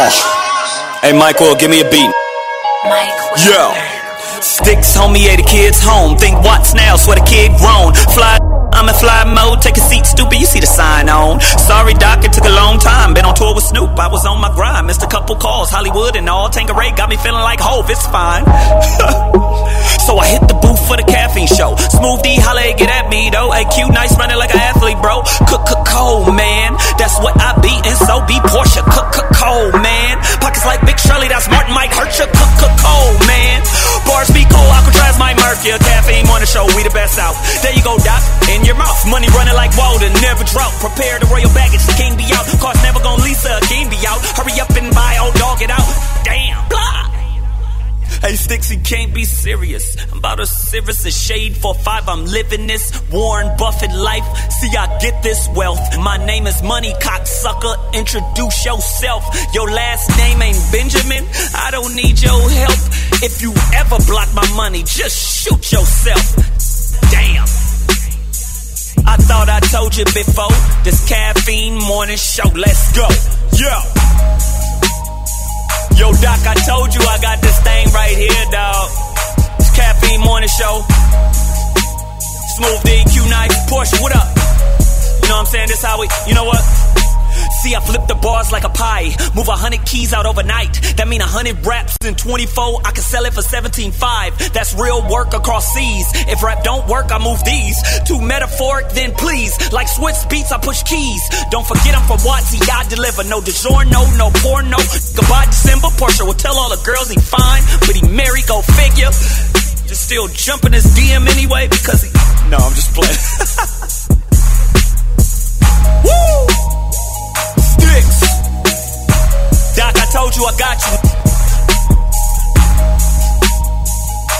Oh. Hey, Michael, give me a beat. Yo. Sticks, homie, hey, the kids home. Think what's now, swear the kid grown. Fly, I'm in fly mode, take a seat, stupid, you see the sign on. Sorry, doc, it took a long time. Been on tour with Snoop, I was on my grind. Missed a couple calls, Hollywood and all. Tanqueray got me feeling like Hove, it's fine. so I hit the booth for the caffeine show. Smooth D, holla, get at me though. AQ, nice running like an athlete, bro. Cook, cook, cold, man. That's what I be, and so be Porsche. Cook, cook, cold, man. Pockets like Big Shirley, that's Martin Mike Hurtcha. Cook, cook, cold, man. Bars be cold, Alcatraz, Mike Murphy. Caffeine the show, we the best out. There you go, Doc, your mouth. Money running like water, never drought. Prepare the royal baggage, the king be out. Cost never gonna Lisa, a king be out. Hurry up and buy, old dog it out. Damn, blah. Hey, you can't be serious. I'm about as serious as shade for five. I'm living this Warren Buffett life. See, I get this wealth. My name is Money Cocksucker. Introduce yourself. Your last name ain't Benjamin. I don't need your help. If you ever block my money, just shoot yourself. Damn. I thought I told you before. This caffeine morning show. Let's go. Yo. Yo, Doc, I told you I got this thing right here, dog. It's caffeine morning show. Smooth D, Q Nice, Porsche, what up? You know what I'm saying? This how we, you know what? See, I flip the bars like a pie. Move a hundred keys out overnight. That mean a hundred raps in 24. I can sell it for 17.5. That's real work across seas. If rap don't work, I move these. Too metaphoric, then please. Like Swizz Beatz, I push keys. Don't forget I'm from Watsy. I deliver no DiGiorno, no porno. Goodbye December. Porsche will tell all the girls he fine, but he married. Go figure. Just still jumping his DM anyway because he. No, I'm just playing. you I got you.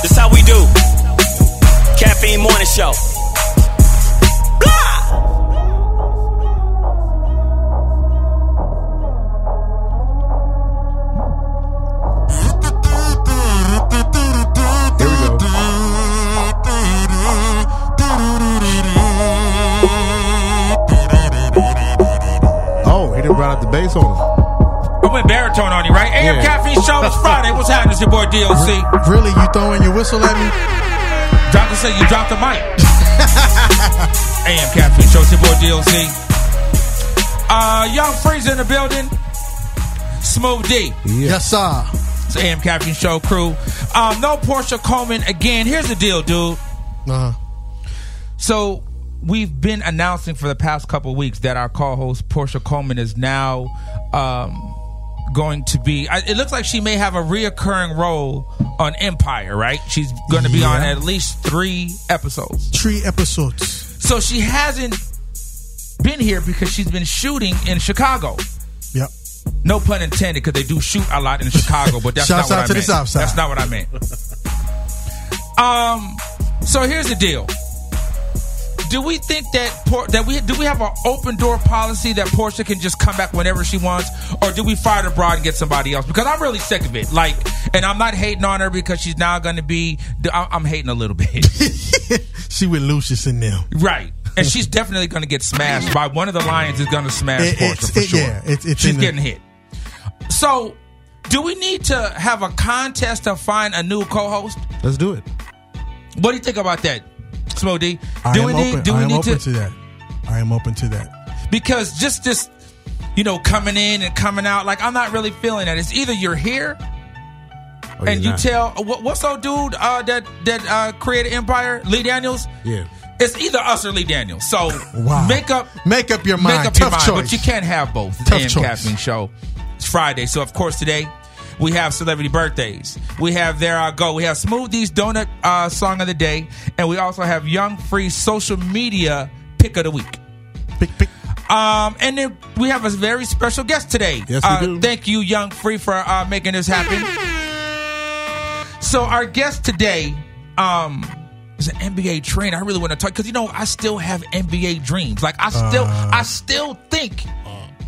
This how we do. Caffeine morning show. AM Caffeine Show. It's Friday. What's happening? It's your boy DOC. Really, you throwing your whistle at me? Doctor said you dropped the mic. AM Caffeine Show. It's your boy DOC. Uh, Young Freeze in the building. Smooth D. Yes, sir. It's AM Caffeine Show crew. Um, no Portia Coleman again. Here's the deal, dude. Uh huh. So we've been announcing for the past couple weeks that our co-host Portia Coleman is now um, going to be. I, it looks like she may have a reoccurring role on Empire, right? She's going to be on at least three episodes. Three episodes. So she hasn't been here because she's been shooting in Chicago. Yep. No pun intended, because they do shoot a lot in Chicago, but that's not what out I to the meant. South Side. That's not what I meant. um, so here's the deal. Do we think that Por- that we do we have an open door policy that Portia can just come back whenever she wants, or do we fire the broad and get somebody else? Because I'm really sick of it. Like, and I'm not hating on her because she's now going to be. I- I'm hating a little bit. She with Lucious in them. Right. And she's definitely going to get smashed by one of the lions is going to smash It- Portia for it- sure. yeah, it's- it's she's in the- getting hit. So, do we need to have a contest to find a new co-host? Let's do it. What do you think about that, Smody? I Do we need? open. do I we am need open to? to that. I am open to that. Because just this, you know, coming in and coming out, like I'm not really feeling that. It's either you're here and you not. tell what, what's old dude uh, that that uh, created Empire, Lee Daniels. Yeah. It's either us or Lee Daniels. So Wow. make up Make up your mind. Make up Tough your mind, choice. but you can't have both. Tough AM choice. Caffeine Show. It's Friday, so of course today we have celebrity birthdays. We have there I go. We have Smoothies Donut uh, song of the day, and we also have Young Free social media pick of the week. Pick, pick. Um, and then we have a very special guest today. Yes, we uh, do. Thank you, Young Free, for uh, making this happen. So our guest today, um, is an NBA trainer. I really want to talk because you know I still have NBA dreams. Like I still, Uh. I still think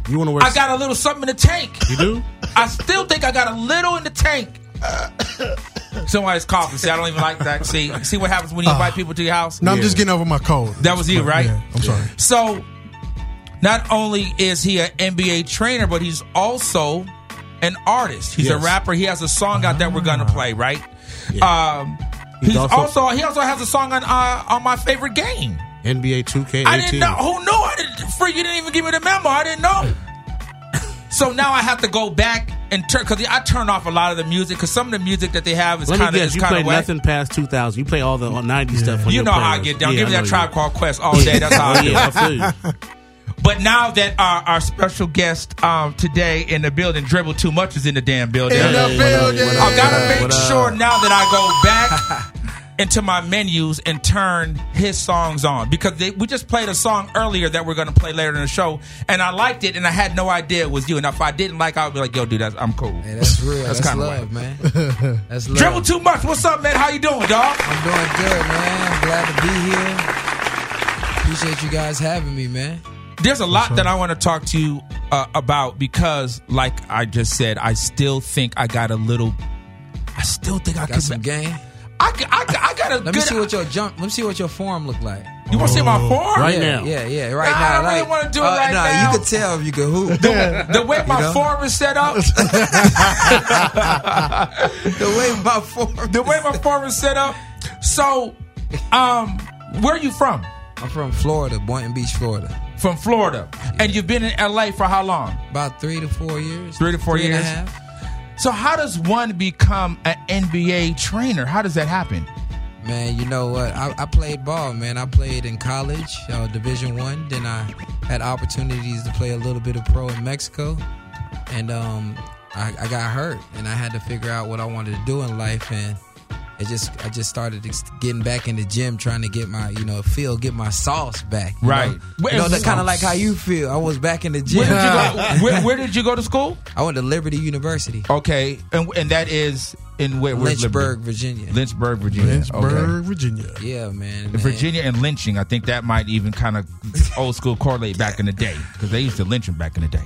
You want to wear? I got a little something in the tank. You do? I still think I got a little in the tank. Somebody's coughing. See, I don't even like that. See, see what happens when you invite people to your house. No, I'm Yeah. just getting over my cold. That was you, right? Yeah, I'm sorry. So, not only is he an NBA trainer, but he's also an artist. He's Yes. a rapper. He has a song out that we're gonna play, right? Um, he's, He's also, also- he also has a song on uh, on my favorite game. NBA 2K18. I didn't know. Who knew? I didn't. Free, you didn't even give me the memo. I didn't know. So now I have to go back and turn because I turn off a lot of the music because some of the music that they have is Let me kind of is you kind play of whack. nothing past 2000. You play all the 90s stuff. You know how I get down. Yeah, Give me that know tribe called Quest all day. That's how I Oh, do. yeah, I feel. But now that our, our special guest um, today in the building, Dribble Too Much, is in the damn building. In the Hey, what up, building. what up, I gotta make sure now that I go back into my menus and turn his songs on because they, we just played a song earlier that we're gonna play later in the show, and I liked it, and I had no idea it was you. And if I didn't like, I would be like, "Yo, dude, that's, I'm cool." Hey, that's real. That's That's, kinda love, man. That's love. Dribble Too Much, what's up, man? How you doing, dog? I'm doing good, man. I'm glad to be here. Appreciate you guys having me, man. There's a lot that I want to talk to you uh, about because, like I just said, I still think I got a little. I still think I Got could. some game. I, got- I, got- I got a Let good. me see what your jump. Let me see what your form look like. you want to see my form? Right yeah, now. Yeah, yeah, right Nah, now. I don't really wanna do it uh, right nah, now. You could tell if you could hoop. The way my You know? form is set up, the way my form. the way my form is set up. So, um, where are you from? I'm from Florida, Boynton Beach, Florida. From Florida, and you've been in LA for how long? About three to four years. Three to four Three and a years? half. So, how does one become an NBA trainer? How does that happen? Man, you know what? I, I played ball, man. I played in college, uh, Division One. Then I had opportunities to play a little bit of pro in Mexico, and um, I, I got hurt, and I had to figure out what I wanted to do in life, and it just I just started getting back in the gym, trying to get my you know feel, get my sauce back. you Right. know? You know, that's kind of like how you feel. I was back in the gym. Where did you go? where, where did you go to school? I went to Liberty University, Okay, and and that is in where? Lynchburg, Liberty? Virginia. Lynchburg, Virginia. Lynchburg, Okay. Virginia. yeah, man. man. Virginia and lynching, I think that might even kind of old school correlate back in the day because they used to lynch them back in the day.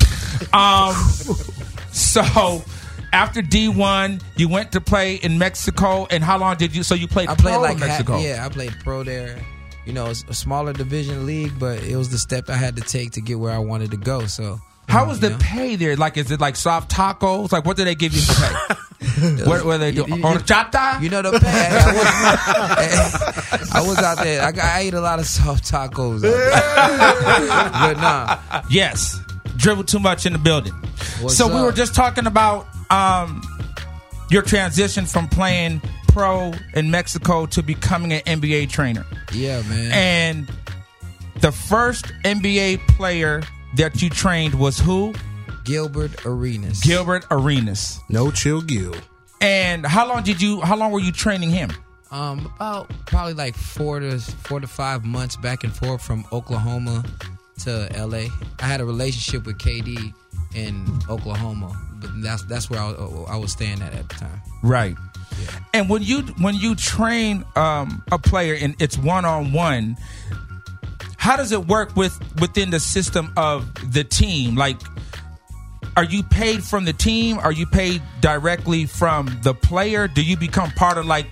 Um, so after D one, you went to play in Mexico, and how long did you? So you played I played like Mexico. yeah, I played pro there. You know, it's a smaller division league, but it was the step I had to take to get where I wanted to go. So, How was the know? pay there? Like, is it like soft tacos? Like, what did they give you for pay? what were they do? You- you- Horchata? You know the pay. I was, I was out there. I, got- I ate a lot of soft tacos, but nah. Yes. Dribble too much in the building. What's so we were just talking about um, your transition from playing pro in Mexico to becoming an NBA trainer. Yeah, man. And the first NBA player that you trained was who? Gilbert Arenas. Gilbert Arenas. No chill Gil. And how long did you how long were you training him? Um, about probably like four to four to five months back and forth from Oklahoma to LA. I had a relationship with KD in Oklahoma, but that's that's where I, was- I was staying at at the time. Right. And when you when you train um, a player and it's one on one, how does it work with within the system of the team? Like, are you paid from the team? Are you paid directly from the player? Do you become part of like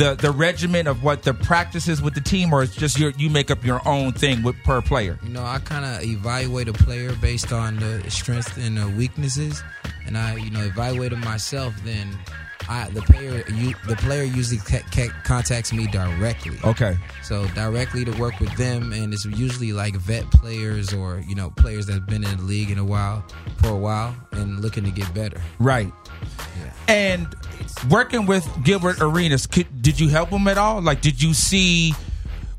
the the regiment of what the practices with the team, or it's just your you make up your own thing with per player? You know, I kind of evaluate a player based on the strengths and the weaknesses, and I, you know, evaluate them myself. Then, I the player, you, the player usually ca- ca- contacts me directly. Okay. So directly to work with them, and it's usually like vet players or you know players that've been in the league in a while for a while and looking to get better. Right. Yeah. And working with Gilbert Arenas, could, did you help him at all? Like, did you see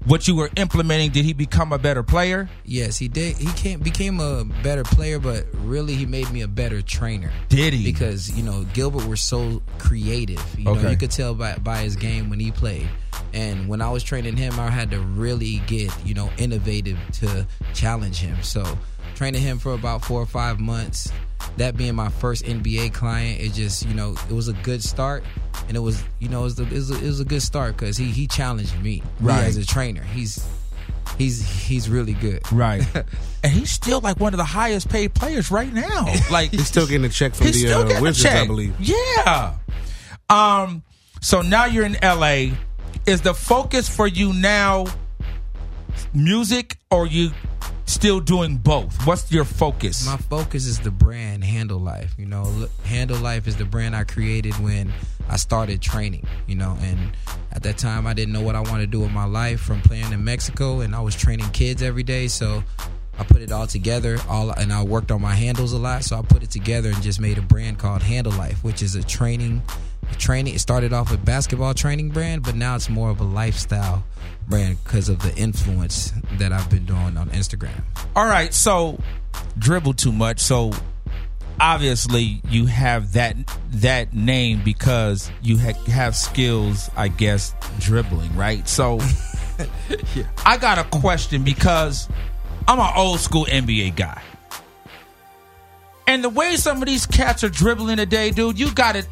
what you were implementing? Did he become a better player? Yes, he did. He came, became a better player, but really he made me a better trainer. Did he? Because you know Gilbert was so creative. You know, Okay. you could tell by by his game when he played. And when I was training him, I had to really get you know innovative to challenge him. So training him for about four or five months. That being my first NBA client, it just you know it was a good start, and it was you know it was, the, it was, a, it was a good start because he he challenged me, me Right. as a trainer. He's he's he's really good. Right. and he's still like one of the highest paid players right now. Like He's still getting a check from the uh, Wizards. I believe. Yeah. Um. So now you're in LA. Is the focus for you now music, or you still doing both? What's your focus? My focus is the brand Handle Life. You know, Handle Life is the brand I created when I started training. You know, and at that time I didn't know what I wanted to do with my life from playing in Mexico, and I was training kids every day. So I put it all together, all and I worked on my handles a lot. So I put it together and just made a brand called Handle Life, which is a training training. It started off with basketball training brand, but now it's more of a lifestyle brand because of the influence that I've been doing on Instagram. All right, so dribble too much. So obviously you have that that name because you ha- have skills, I guess, dribbling, right? So yeah. I got a question because I'm an old school NBA guy. And the way some of these cats are dribbling today, dude, you got it.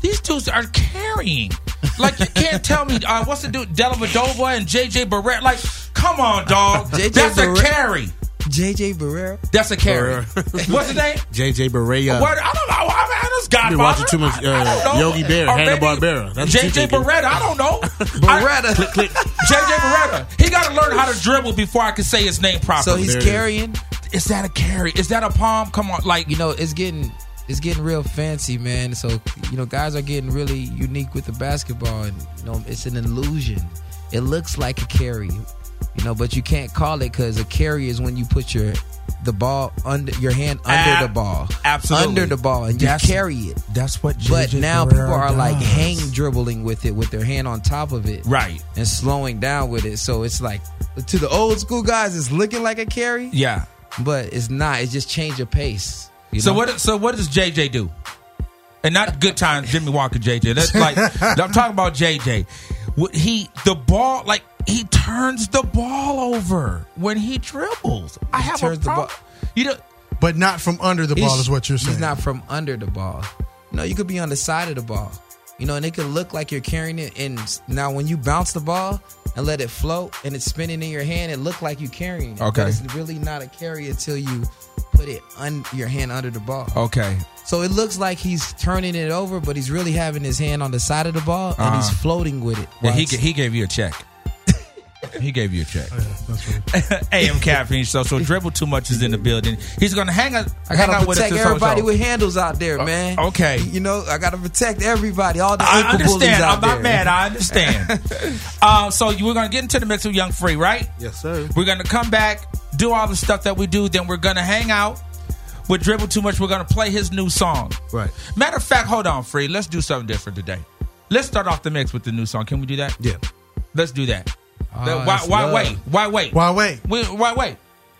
These dudes are carrying. Like you can't tell me uh, what's the dude Dellavedova and JJ Barrett. Like, come on, dog. JJ That's Barrett. a carry. JJ Barrera. That's a carry. What's his name? JJ Barrera. What? I don't know. I mean, I just got watching too much uh, Yogi Bear, Hanna Barbera. JJ Barretta. I don't know. Barretta. click, click. JJ Barretta. He got to learn how to dribble before I can say his name properly. So he's there carrying. Is that a carry? Is that a palm? Come on, like you know, it's getting it's getting real fancy, man. So you know, guys are getting really unique with the basketball, and you know, it's an illusion. It looks like a carry, you know, but you can't call it because a carry is when you put your the ball under your hand under Ab- the ball, absolutely under the ball, and that's, you carry it. That's what. JJ but now people are does. like hang dribbling with it with their hand on top of it, right, and slowing down with it. So it's like to the old school guys, it's looking like a carry, yeah, but it's not. It's just change of pace. So know? what? So what does JJ do? And not good times, Jimmie Walker, JJ. That's like I'm talking about JJ. He the ball like he turns the ball over when he dribbles. I have a problem. You know, but not from under the ball is what you're saying. He's not from under the ball. No, you could be on the side of the ball. You know, and it could look like you're carrying it. And now, when you bounce the ball and let it float and it's spinning in your hand, it look like you're carrying it. Okay, but it's really not a carry until you put it on your hand under the ball. Okay. So it looks like he's turning it over, but he's really having his hand on the side of the ball and uh-huh. he's floating with it. Yeah, he he gave you a check. He gave you a check. Oh, yeah, AM caffeine show. So dribble too much is in the building. He's gonna hang out. I gotta hang protect everybody with handles out there, uh, man. okay, you know I gotta protect everybody. All the I understand. I'm not mad. I understand. uh, so we're gonna get into the mix with Young Free, right? Yes, sir. We're gonna come back, do all the stuff that we do. Then we're gonna hang out with Dribble Too Much. We're gonna play his new song. Right. Matter of fact, hold on, Free. Let's do something different today. Let's start off the mix with the new song. Can we do that? Yeah. Let's do that. Oh, why, why wait? Why wait? Why wait? Why wait?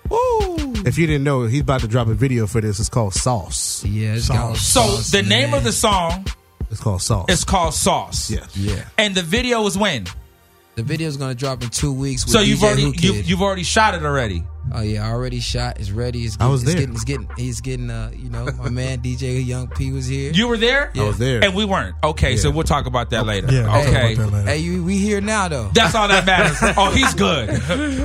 Woo. If you didn't know, he's about to drop a video for this. It's called Sauce. Yeah, it's Sauce. So Sauce, the name of the song It's called Sauce. It's called Sauce. Yes. Yeah. And the video is when? The video is going to drop in two weeks. so you've DJ already you, you've already shot it already. Oh yeah, already shot. It's ready. It's I getting, was it's there. Getting, it's getting. He's getting. Uh, you know, my man DJ Young P was here. You were there. I was there. And we weren't. Okay, so we'll talk about that later. Yeah, I'll talk okay. about that later. Hey, you, we here now though. That's all that matters. oh, he's good.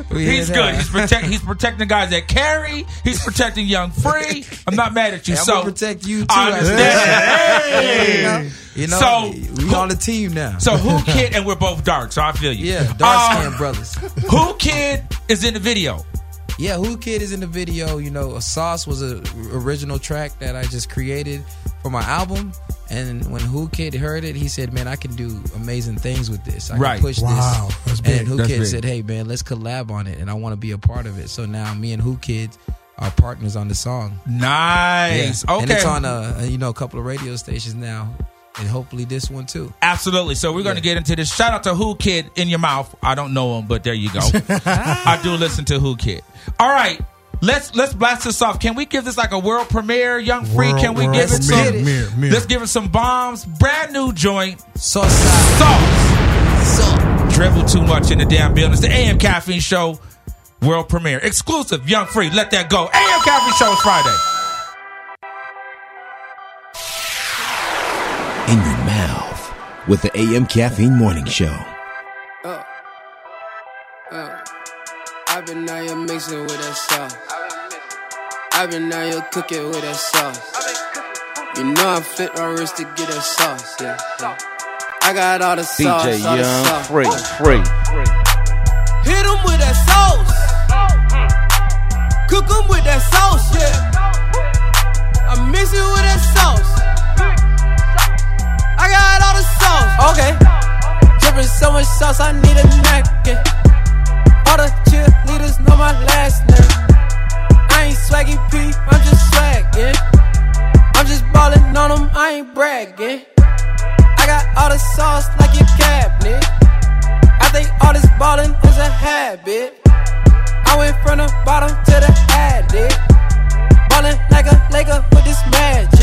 We he's good. now. He's protect. He's protecting guys that carry. He's protecting Young Free. I'm not mad at you. Hey, I'm so gonna protect you too. I understand. You know, you know, So, we on the team now. So who kid and we're both dark, so I feel you. yeah, dark skinned brothers. Whoo Kid is in the video? Yeah, Whoo Kid is in the video. You know, Sauce was a original track that I just created for my album. And when Whoo Kid heard it, he said, "Man, I can do amazing things with this. I Right. can push Wow, this." that's big. And Who That's Kid big. said, "Hey, man, let's collab on it, and I want to be a part of it." So now me and Whoo Kid are partners on the song. Nice. Yeah. Okay. and it's on a you know a couple of radio stations now, and hopefully this one too. Absolutely. So we're going to Yeah. get into this. Shout out to Whoo Kid in your mouth. I don't know him, but there you go. I do listen to Whoo Kid. All right. Let's let's blast this off. Can we give this like a world premiere, Young Free? World- Can we give it some? premiere, premiere, premiere. Let's give it some bombs. Brand new joint. Sauce Sauce. sauce. Dribble too much in the damn building. It's the AM Caffeine Show world premiere. Exclusive. Young Free. Let that go. AM Caffeine Show is Friday. In your mouth with the AM Caffeine Morning Show. Uh, uh, I've been out here mixing with that sauce. I've been out here cooking with that sauce. You know I flip my wrist to get that sauce. Yeah, yeah. I got all the sauce. DJ all the Young sauce. Free, free. Hit 'em with that sauce. Cook them with that sauce, yeah. I mix it with that sauce. I got all the sauce. Okay. Dripping so much sauce, I need a napkin. All the cheerleaders know my last name. I ain't swaggy P, I'm just swaggin'. I'm just ballin' on them, I ain't bragging. I got all the sauce like your cabinet. I think all this ballin' is a habit. I went from the bottom to the attic. Ballin' like a Laker with this magic.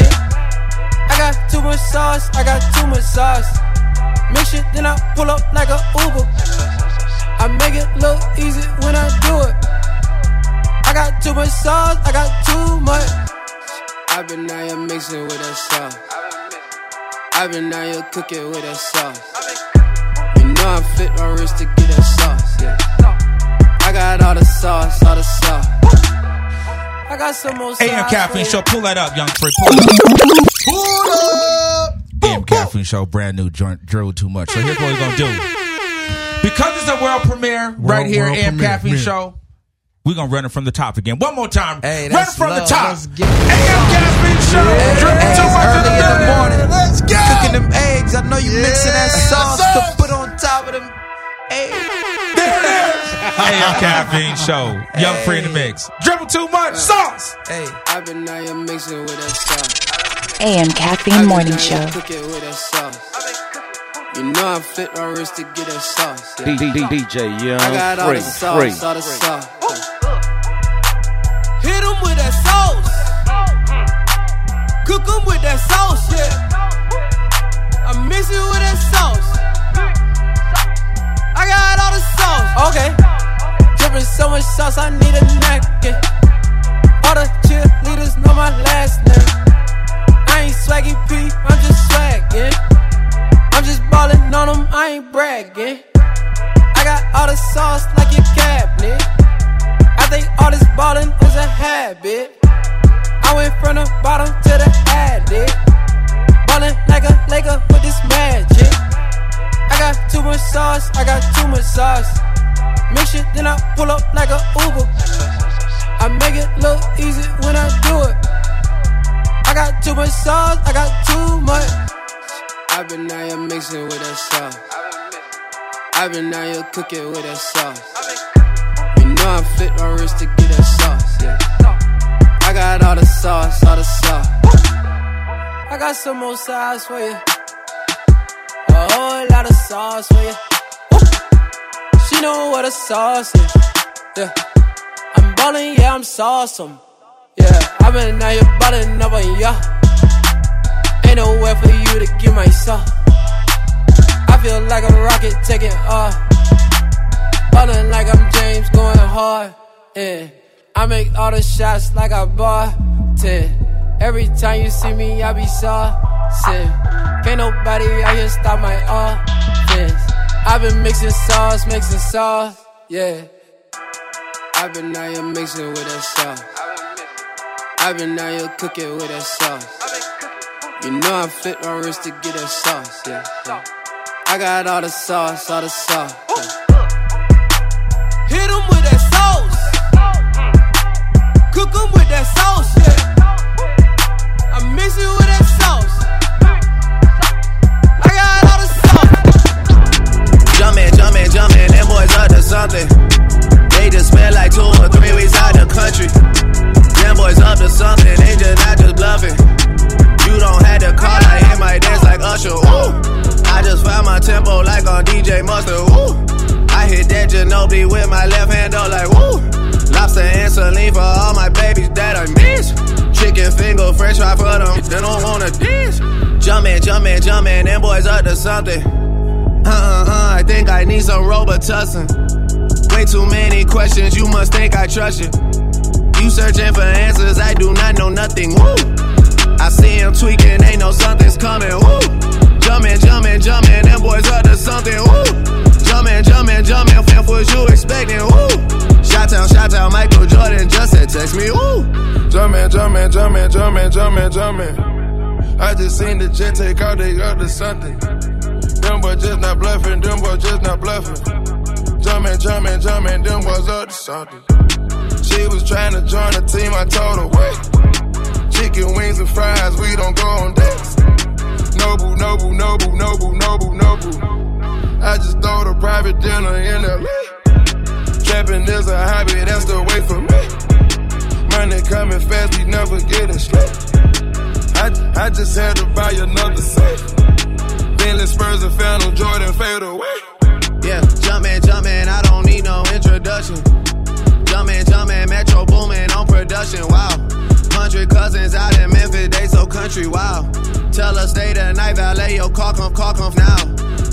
Got too much sauce, I got too much sauce. Mix it, then I pull up like a Uber. I make it look easy when I do it. I got too much sauce, I got too much. I've been out here mixing with that sauce. I've been out here cooking with that sauce. You know I flip my wrist to get that sauce, yeah. I got all the sauce, all the sauce. I got some more sauce. AM Caffeine Show, pull that up, young Free. Pull it up. AM Caffeine Show, brand new joint, drew too much. So here's what we're gonna do. Because it's a world premiere right here, world AM premiere, Caffeine yeah. Show. We're gonna run it from the top again. One more time. Hey, run it that's from the top. Let's get it. AM Caffeine Show. Hey, Drew hey, too it's much early in the building. morning. Let's go. Cooking them eggs. I know you mixing that Yeah, sauce sauce. to put on top of them eggs. There it is. AM Caffeine Show. Young Free in the mix. Dribble too much. Sauce. Hey, I've been out here mixing with that sauce. AM I've Caffeine Morning out here Show. Cooking with that sauce. You know I flip my wrist to get that sauce. Yeah. DJ Young I got all Free, the sauce, free. all the sauce. Hit 'em with that sauce. Cook 'em with that sauce, yeah. I mix it with that sauce. I got all the sauce. Okay. Dripping so much sauce, I need a napkin. All the cheerleaders been it with that sauce. You know I flip my wrist to get that sauce, yeah. I got all the sauce, all the sauce. I got some more sauce for you. A whole lot of sauce for you. She know what a sauce is. Yeah. I'm ballin', yeah, I'm sauceum. Yeah, I've been out here ballin' up on ya. Ain't nowhere for you to get my sauce. I feel like a rocket taking off. Ballin' like I'm James going hard. Yeah, I make all the shots like I bought 10. Every time you see me, I be saucing. Can't nobody out here stop my offense. I've been mixing sauce, mixing sauce, yeah. I've been out here mixing with that sauce. I've been out here cooking with that sauce. You know I flip my wrist to get that sauce, yeah. yeah. I got all the sauce, all the sauce. yeah. Cook 'em with that sauce, yeah. I mix it with that sauce. I got all the sauce. Jumpin', jumpin', jumpin', them boys up to something. They just spent like two or three weeks out the country. Them boys up to something, they just not just bluffing. You don't have to call, I hit my dance like Usher. Ooh. I just found my tempo like on DJ Mustard. Woo. I hit that Ginobili with my left hand up like woo. Lobster and saline for all my babies that I miss. Chicken finger, french fry for them, they don't wanna dish. Jumpin', jumpin', jumpin', them boys up to something. Uh uh uh, I think I need some Robitussin. Way too many questions, you must think I trust you. You searching for answers, I do not know nothing. Woo! I see him tweaking, ain't no something's coming. Woo! Jumpin', jumpin', jumpin', them boys up to something. Woo! Jumpin', jumpin', jumpin', fam, what you expecting? Woo! Shot town, shot Michael Jordan just said text me. Woo! Jumpin', jumpin', jumpin', jumpin', jumpin', jumpin'. I just seen the jet take out, they to something. Them boys just not bluffing, them boys just not bluffing. Jumpin', jumpin', jumpin', them boys up to something. She was trying to join the team, I told her, wait. Chicken wings and fries, we don't go on dates. Nobu, Nobu, Nobu, Nobu, Nobu, Nobu. I just throw the private dinner in LA. Trapping is a hobby, that's the way for me. Money coming fast, we never get it straight. I, I just had to buy another safe. Bentley Spurs and Phantom Jordan fade away. Yeah, jumpin', jumpin', I don't need no introduction. Jumpin', jumpin', Metro Boomin on production, wow. Hundred cousins out in Memphis, they so country, wow. Tell us stay the night, valet your car, come, car, come now.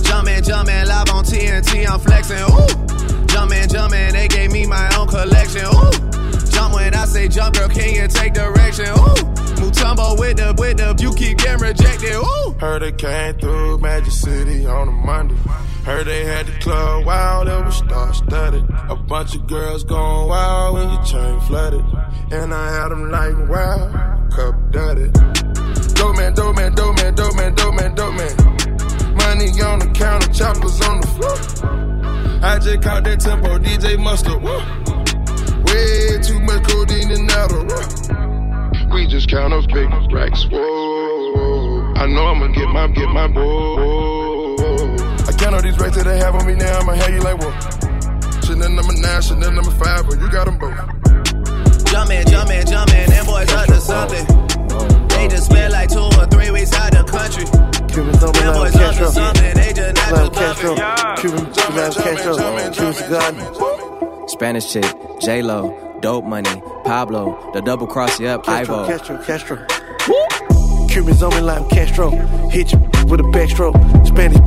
Jumpin', jumpin', live on TNT, I'm flexin', ooh. Jumpin', jumpin', they gave me my own collection, ooh. Jump when I say jump, girl, can you take direction, ooh. Mutombo with the, with the, you keep getting rejected, ooh. Heard it came through Magic City on a Monday. Heard they had the club wild, it was star studded. A bunch of girls going wild when your chain flooded. And I had them like wow, cup dirty. Dope man, dope man, dope man, dope man, dope man, dope man. Money on the counter, choppers on the floor. I just caught that tempo, DJ Mustard. Woo. Way too much codeine and Adderall. We just count up big racks. Whoa, I know I'ma get my get my boy. I count all these racks that they have on me now. I'ma have you like whoa. Chanel number nine, Chanel number five, but you got them both. Jumpin', jumpin', jumpin', them boys up to something. They just spent like two or three weeks out the country. Cubans don't Them boys up to something, they just not Love too Castro. bumpin'. Cuban, Cuban Castro. Cuban God. Spanish chick, J Lo, Dope Money, Pablo, the double cross you up, Castro, Ivo. Castro, Castro. Cubans on me like Castro. Hit you with a backstroke. Spanish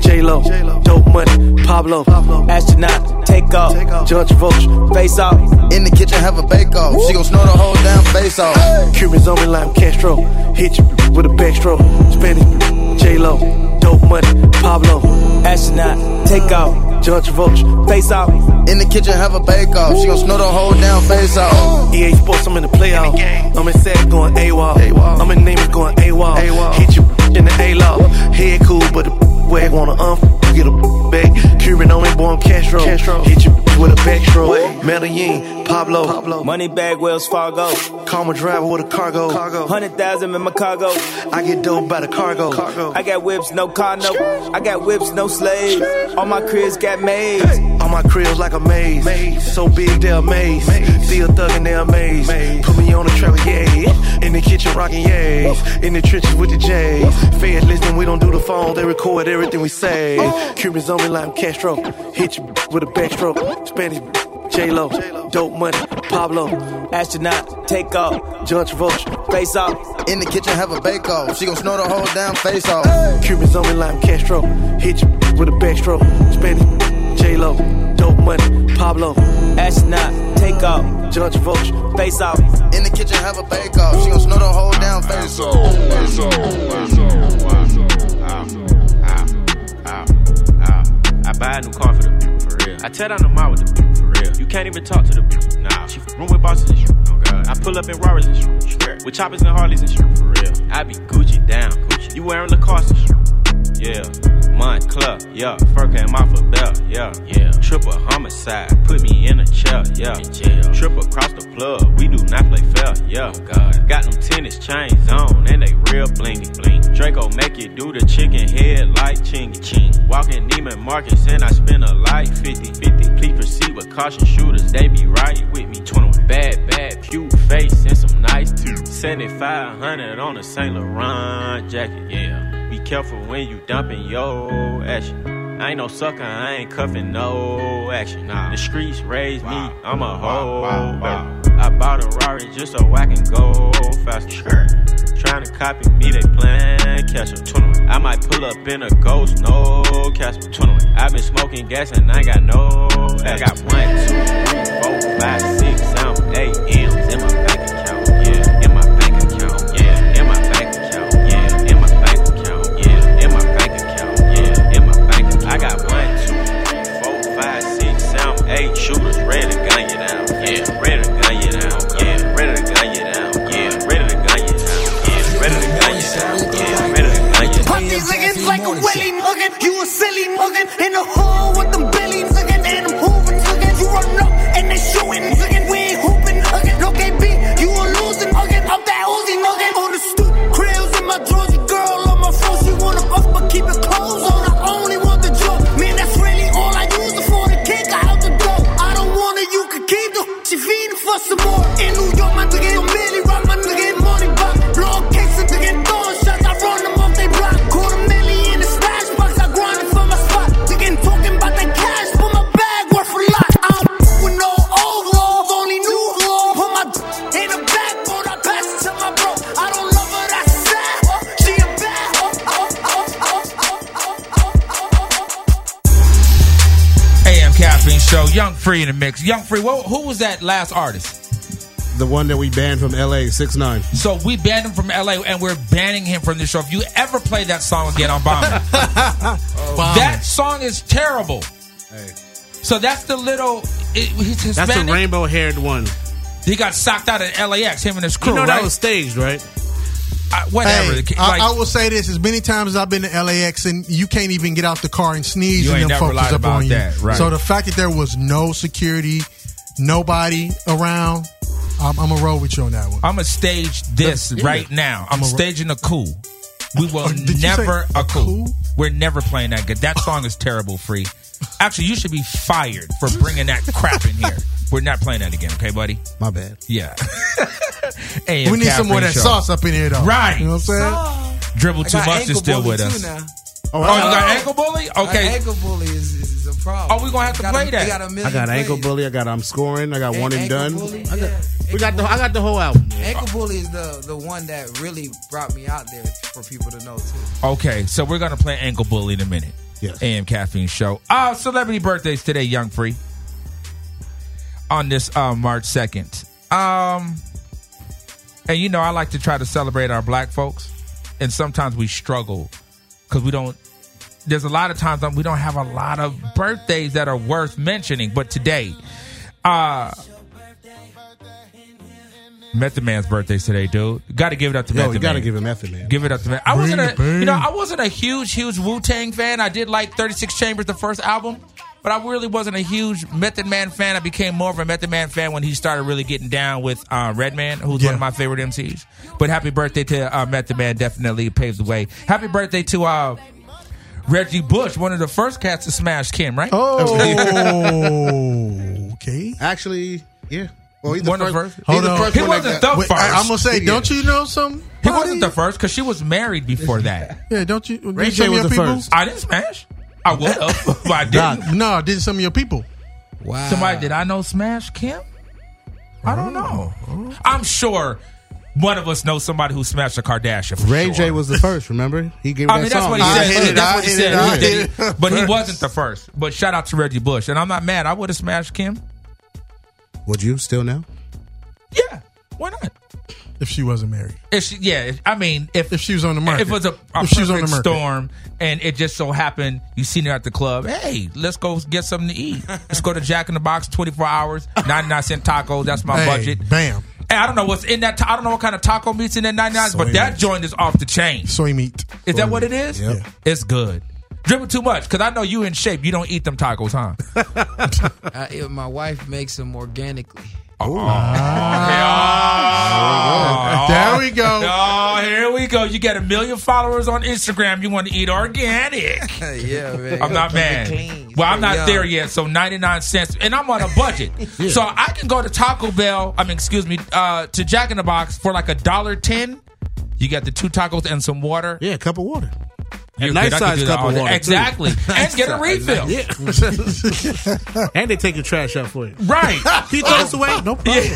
J Lo, dope money, Pablo, Astronaut, take off. Judge Vulture. Face off. In the kitchen, have a bake off. She gon' snort the whole damn face off. Cubans on me like Castro. Hit you with a backstroke. Spanish J Lo, dope money, Pablo, Astronaut, take off. Judge Vulture. Face off. In the kitchen, have a bake off. She gon' snort the whole damn face off. EA Sports, I'm in the playoff. I'm in SAG going AWOL. I'm in Neighbors going AWOL. Hit you in the A-Law. Head cool, but the wag wanna um get a back. Cuban on me, boy, I'm Castro. Hit you with a backstroke. Medellin, Pablo. Pablo. Money bag, Wells Fargo. Call my driver with a cargo. Hundred thousand in my cargo. I get dope by the cargo. I got whips, no car, no. I got whips, no slaves. All my cribs got maids. All my cribs like a maze. maze. So big, they're amazed. Still thuggin', they're amazed. Put me on the trailer, yeah. In the kitchen, rockin' yays. In the trenches with the J's. Fed listen, we don't do the phone. They record everything we say. Cubans on me like I'm Castro. Hit you with a backstroke. Spanish J Lo. Dope money. Pablo. Astronaut, take off. Judge Vulture. Face off. In the kitchen, have a bake off. She gon' snort the whole damn face off. Cubans on me like I'm Castro. Hit you with a backstroke. Spanish J Lo. Dope money. Pablo. Astronaut, take off. Judge Vulture. Face off. In the kitchen, have a bake off. She gon' snort the whole damn face off. I buy a new car for the people, for real. I tear down the mall with the people, for real. You can't even talk to the people. Nah, she room with bosses and shit. Oh God. I pull up in Rarers and shit. Sure. With choppers and Harleys and shit, for real. I be Gucci down, Gucci. You wearing Lacoste and shit. Yeah, Moncler, yeah, fur came off a belt, yeah, yeah. Triple homicide, put me in a chair, yeah. In jail. Triple across the plug, we do not play fair, yeah. Oh God. Got them tennis chains on, and they real blingy, bling. Draco make you do the chicken head like chingy, ching. Walking Neiman Marcus, and I spend a life 50, 50. Please proceed with caution shooters, they be right with me. 21. Bad, bad, pew face, and some nice teeth. 7500 on a Saint Laurent jacket, yeah. Be careful when you dumping your action. I ain't no sucker, I ain't cuffing no action. Nah. The streets raised me, I'm a hoe. I bought a Rari just so I can go faster. Trying to copy me, they plan catch up. 21. I might pull up in a ghost, no Casper. 21. i been smoking gas and I got no. I got one, two, three, four, five, six, seven, eight mix. Young Free, who, who was that last artist? The one that we banned from LA, six nine. So we banned him from LA, and we're banning him from the show. If you ever play that song again, I'm bombing. that song is terrible. So that's the little. It, he's Hispanic. That's the rainbow haired one. He got socked out at LAX. Him and his crew. You know right? that was staged, right? Uh, whatever. Hey, The- I, I will say this: as many times as I've been to LAX, and you can't even get out the car and sneeze, You and ain't them never folks up about on you. that, right. So the fact that there was no security, nobody around, I'm, I'm gonna roll with you on that one. I'm gonna stage this Yeah. right now. I'm I'm a- staging a coup. We will Oh, did you never say a coup. We're never playing that good. That song is terrible. Free. Actually, you should be fired for bringing that crap in here. We're not playing that again, okay, buddy? My bad. Yeah. We need some more of that Show. sauce up in here, though. Right. You know what I'm saying? Dribble too much ankle is still with too us. now. Oh, oh you got ankle bully? Okay. Ankle bully is, is, is a problem. Oh, we gonna have to Got play they that. got a I got ankle plays. bully. I got I'm scoring. I got one and done. bully, I got, yeah. we got the I got the whole album. Ankle bully is the the one that really brought me out there for people to know too. Okay, so we're gonna play Ankle Bully in a minute. Yes. AM Caffeine Show. Uh celebrity birthdays today, Young Free. On this uh, March second. Um and you know I like to try to celebrate our black folks. And sometimes we struggle because we don't there's a lot of times that we don't have a lot of birthdays that are worth mentioning. But today, uh Method Man's birthday's today, dude. Got to give it up to Yo, Method you gotta Man. give him Method Man. Give it up to me. I Bring wasn't a, you know, I wasn't a huge, huge Wu Tang fan. I did like 36 Chambers, the first album, but I really wasn't a huge Method Man fan. I became more of a Method Man fan when he started really getting down with uh, Redman, who's one of my favorite MCs. But happy birthday to uh, Method Man, definitely paved the way. Happy birthday to uh, Reggie Bush, one of the first cats to smash Kim, right? Oh, okay. Actually, yeah. Well, he's the One of first. the first. He's Hold the on. first He one wasn't got- the Wait, first. I, am gonna say, don't you know some? He wasn't the first because she was married before that. Yeah, don't you? Ray J was the people? first. I didn't smash. I would have, but I didn't. No, I did some of your people? Wow. Somebody did I know Smash Kim? I don't oh. know. I'm sure one of us knows somebody who smashed a Kardashian. For Ray sure. J was the first. Remember, he gave I that mean, that's song. what he I said. hit it, that's I what he said. it, I He did hit it. it But he wasn't the first. But shout out to Reggie Bush, and I'm not mad. I would have smashed Kim. Would you still now? Yeah, why not? If she wasn't married, If she, yeah, if- I mean, if if she was on the market, if it was a, a if she was on the market. storm, and it just so happened you seen her at the club. Hey, let's go get something to eat. Let's go to Jack in the Box, twenty four hours, ninety nine cent tacos. That's my Hey, budget. Bam, Hey, I don't know what's in that. Ta- I don't know what kind of taco meat's in that 99, but Soy that meat. joint is off the chain. soy meat. Is that what it is? Yep. It's good. Dribble too much because I know you in shape. You don't eat them tacos, huh? I, my wife makes them organically. Oh, There we go. Oh, here we go. You got a million followers on Instagram. You want to eat organic. yeah, man. I'm not Keep mad. Well, I'm not young. there yet. So 99 cents, and I'm on a budget. So I can go to Taco Bell. I mean, excuse me, uh, to Jack in the Box for like a dollar ten. You got the two tacos and some water. Yeah, a cup of water. You're A nice good. Size cup of day. water. too. Exactly, and get a refill. Yeah. and they take your trash out for you. Right. He throws away. No problem.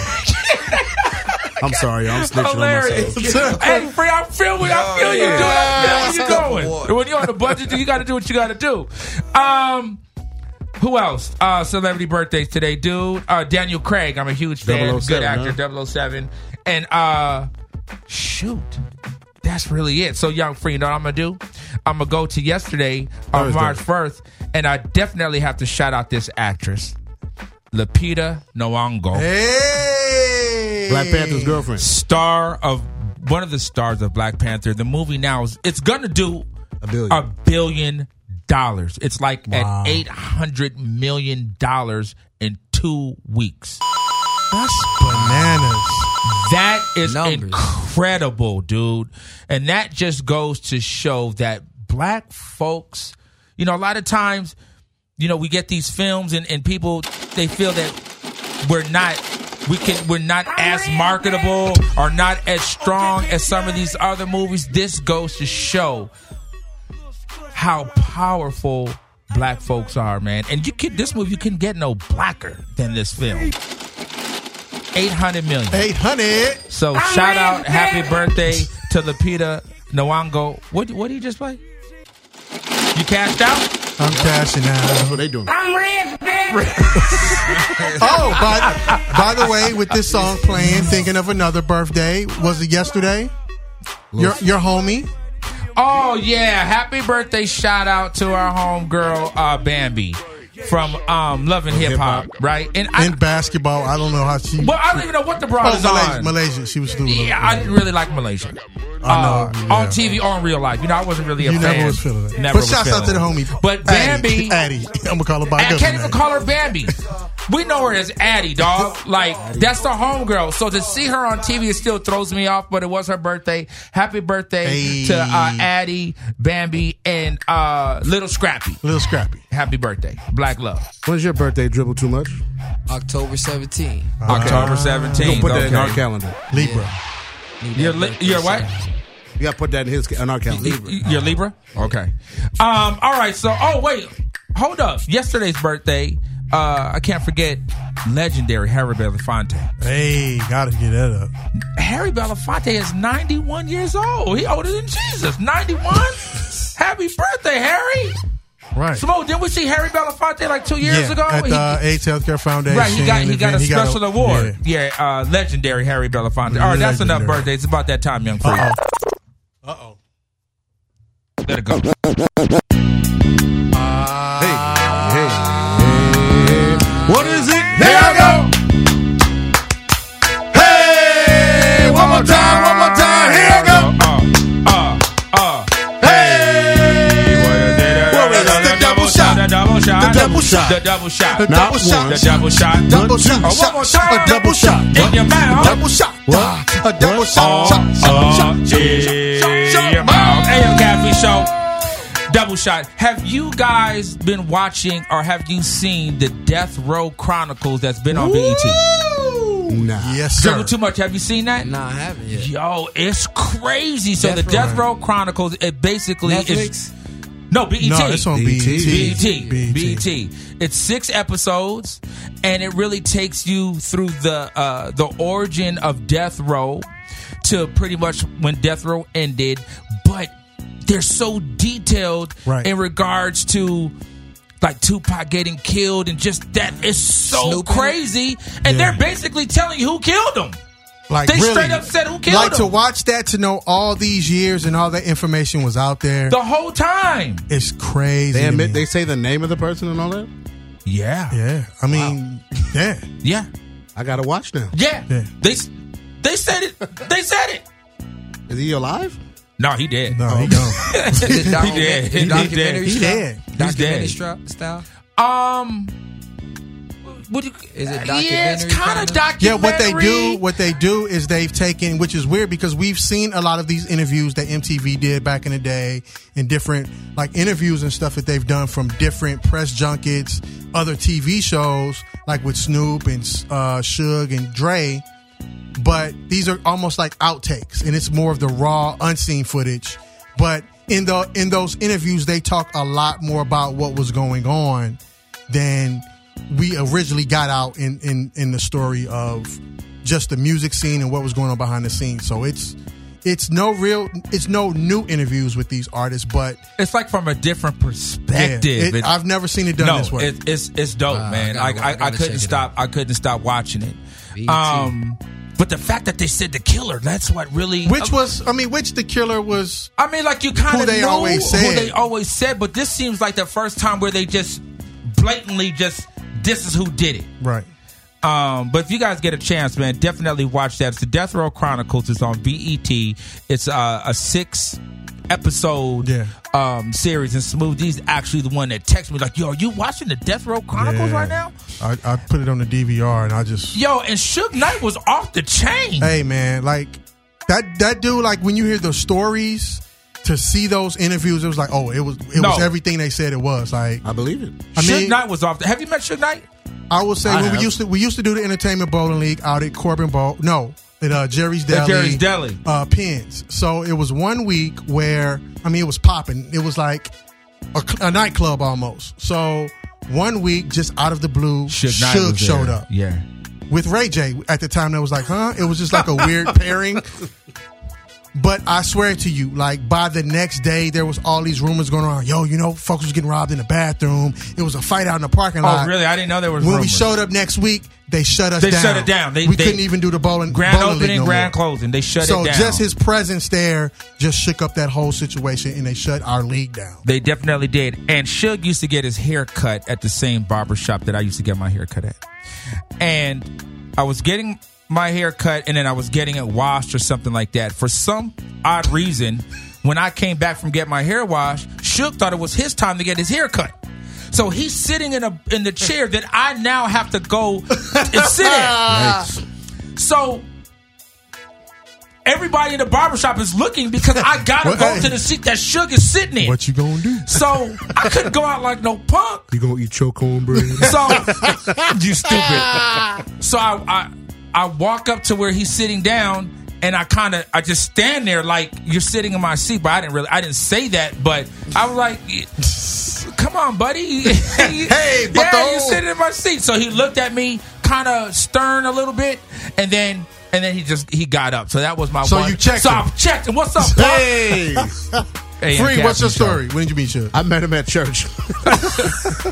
I'm sorry, I'm snitching Hilarious. on myself. hey, free, I feel what I feel you, dude. I feel where you're going. When you're on a budget, you got to do what you got to do. Um, who else? Uh, celebrity birthdays today, dude. Uh, Daniel Craig. I'm a huge fan. Good 007, actor. 007. And uh, shoot. That's really it. So, young free, you know what I'm gonna do? I'm gonna go to yesterday on Thursday. March 1st, and I definitely have to shout out this actress, Lupita Nyong'o Hey, Black Panther's girlfriend. star of one of the stars of Black Panther. The movie now is it's gonna do A billion. a billion dollars. It's like Wow. at eight hundred million dollars in two weeks. That's bananas. That is Numbers. incredible, dude. And that just goes to show that black folks, you know, a lot of times, you know, we get these films and, and people they feel that we're not we can we're not as marketable or not as strong as some of these other movies. This goes to show how powerful black folks are, man. And you can this movie you can get no blacker than this film. 800 million. Eight hundred. So shout out, happy birthday to Lupita Nyong'o. What what did you just play? You cashed out? I'm cashing out. That's what they doing. I'm rich, Oh, by, by the way, with this song playing, thinking of another birthday. Was it yesterday? Your your homie. Oh yeah! Happy birthday! Shout out to our homegirl uh, Bambi from um, Love and Hip Hop, right? And I, in basketball. I don't know how she. well, I don't even know what the broad Oh, is Malaysia, on. Malaysia. She was doing. Yeah, I didn't really like Malaysia. I know, Uh, yeah. On TV or in real life, you know, I wasn't really a You fan. never was feeling it. Never but shouts out to the homie. But Bambi, Addie. I'm gonna call her by I can't even call her Bambi. We know her as Addie, dog. Like that's the homegirl. So to see her on TV, it still throws me off. But it was her birthday. Happy birthday Hey. to uh, Addie, Bambi, and uh, Little Scrappy. Little Scrappy. Happy birthday, Black Love. When's your birthday? Dribble too much. October 17. October We'll 17th. put that in our calendar. Libra. You're, li- you're what? You got to put that in his in our calendar. You're Libra? Okay. Um, all right, so oh wait. Hold up. Yesterday's birthday, uh, I can't forget legendary Harry Belafonte. Hey, gotta get that up. Harry Belafonte is 91 years old. He older than Jesus. 91? Happy birthday, Harry. Right. Smo, didn't we see Harry Belafonte like two years yeah, ago? at He- the AIDS Healthcare Foundation. Right, he got he got a event. special award. yeah. Yeah, uh, legendary Harry Belafonte. All right, that's enough birthdays. It's about that time, young free. Uh oh. Let it go. Shot. The double shot. The double shot. The double shot. The double shot. Double shot. Oh, one more time. A double shot. In your mouth. Double shot. What? A double shot. Shot. Shot. Uh, Shot. Shot. in your mouth. AM Caffeine Show. Double shot. Have you guys been watching or have you seen the Death Row Chronicles that's been on BET? Nah. Yes, sir. Dribble too much. Have you seen that? Nah, I haven't yet. Yo, it's crazy. So Death the Row. Death Row Chronicles, it basically is Netflix? No BET. No, it's on BET. BET. BET. BET. It's six episodes, and it really takes you through the uh, the origin of Death Row to pretty much when Death Row ended. But they're so detailed Right. in regards to like Tupac getting killed and just that is so Snoop crazy. And Yeah. they're basically telling you who killed him. Like They really, straight up said who killed Like to watch that to know all these years and all that information was out there. The whole time. It's crazy. They admit they say the name of the person and all that. Yeah. Yeah, I mean, yeah, Yeah. I gotta watch now. Yeah. Yeah. They they said it. They said it. Is he alive? No, he dead. no, he gone. he dead. He Documentary dead. He style? dead. He's Documentary dead. style- style? Um what you, Is it Yeah, it's documentary kind of Yeah, what they do, what they do is they've taken, which is weird because we've seen a lot of these interviews that MTV did back in the day, and different like interviews and stuff that they've done from different press junkets, other TV shows, like with Snoop and uh, Suge and Dre. But these are almost like outtakes, and it's more of the raw, unseen footage. But in the in those interviews, they talk a lot more about what was going on than we originally got out in, in, in the story of just the music scene and what was going on behind the scenes. So it's it's no real it's no new interviews with these artists, but It's like from a different perspective. Yeah, it- It's- I've never seen it done no, this way. It, it's it's dope, Wow, man. I I, gotta- I, I I, couldn't check it stop. I couldn't stop watching it. BET. Um, but the fact that they said the killer, that's what really. which was I mean, which the killer was I mean, like you kind of they knew always who they always said, but this seems like the first time where they just blatantly just this is who did it. right. Um, but if you guys get a chance, man, definitely watch that. It's the Death Row Chronicles. It's on BET. It's uh, a six episode Yeah. um, series, and Smooth D's actually the one that texted me like, "Yo, are you watching the Death Row Chronicles Yeah. right now?" I, I put it on the DVR and I just Yo, and Suge Knight was off the chain. hey man, like that that dude. Like when you hear the stories. To see those interviews, it was like, oh, it was it No. was everything they said it was. Like I believe it. I Suge mean, Knight was off. The, have you met Suge Knight? I will say I when we used to we used to do the entertainment bowling league out at Corbin Bowl. No, at uh, Jerry's Deli. At Jerry's Deli. Uh, pins. So it was one week where I mean it was popping. It was like a, a nightclub almost. So one week, just out of the blue, Suge Suge was there. showed up Yeah. with Ray J. At the time, that was like, huh? It was just like a weird pairing. But I swear to you, like by the next day, there was all these rumors going on. Yo, you know, folks was getting robbed in the bathroom. It was a fight out in the parking oh, lot. Oh, really? I didn't know there was. When we showed up next week, they shut us They down. shut it down. They- we they- couldn't even do the bowling Grand bowling opening, no grand more. closing. They shut so it down. just his presence there just shook up that whole situation, and they shut our league down. They definitely did. And Suge used to get his hair cut at the same barber shop that I used to get my hair cut at. And I was getting my hair cut and then I was getting it washed or something like that. For some odd reason, when I came back from getting my hair washed, Suge thought it was his time to get his hair cut. So he's sitting in a in the chair that I now have to go and sit in. So everybody in the barbershop is looking because I gotta Well, go to the seat that Suge is sitting in. What you gonna do? So I couldn't go out like no punk. You gonna eat choke on bread? So you stupid. So I, I I walk up to where he's sitting down and I kind of I just stand there like you're sitting in my seat, but I didn't really I didn't say that, but I was like, "Come on, buddy, hey, yeah, you're sitting in my seat." So he looked at me kind of stern a little bit, and then. And then he just he got up. So that was my So one. you checked So him. I checked him. What's up, Pop? Hey, Hey, Free, what's your Captain story? When did you meet Suge? I met him at church.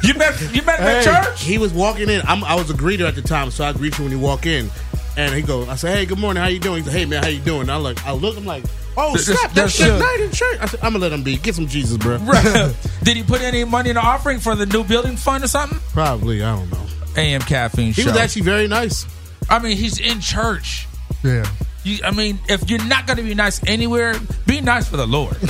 You met you met him at church? He was walking in. I'm, I was a greeter at the time, so I greet you when you walk in. And he goes, I said, "Hey, good morning. How you doing?" He said, "Hey, man, how you doing?" And I look, I look, I'm like, "Oh, Th- snap! that's That's that Suge. Knight in church." I said, "I'm gonna let him be. Get some Jesus, bro." Right. Did he put any money in the offering for the new building fund or something? Probably. I don't know. AM caffeine He show. was actually very nice. I mean, he's in church. Yeah. You, I mean, if you're not going to be nice anywhere, be nice for the Lord.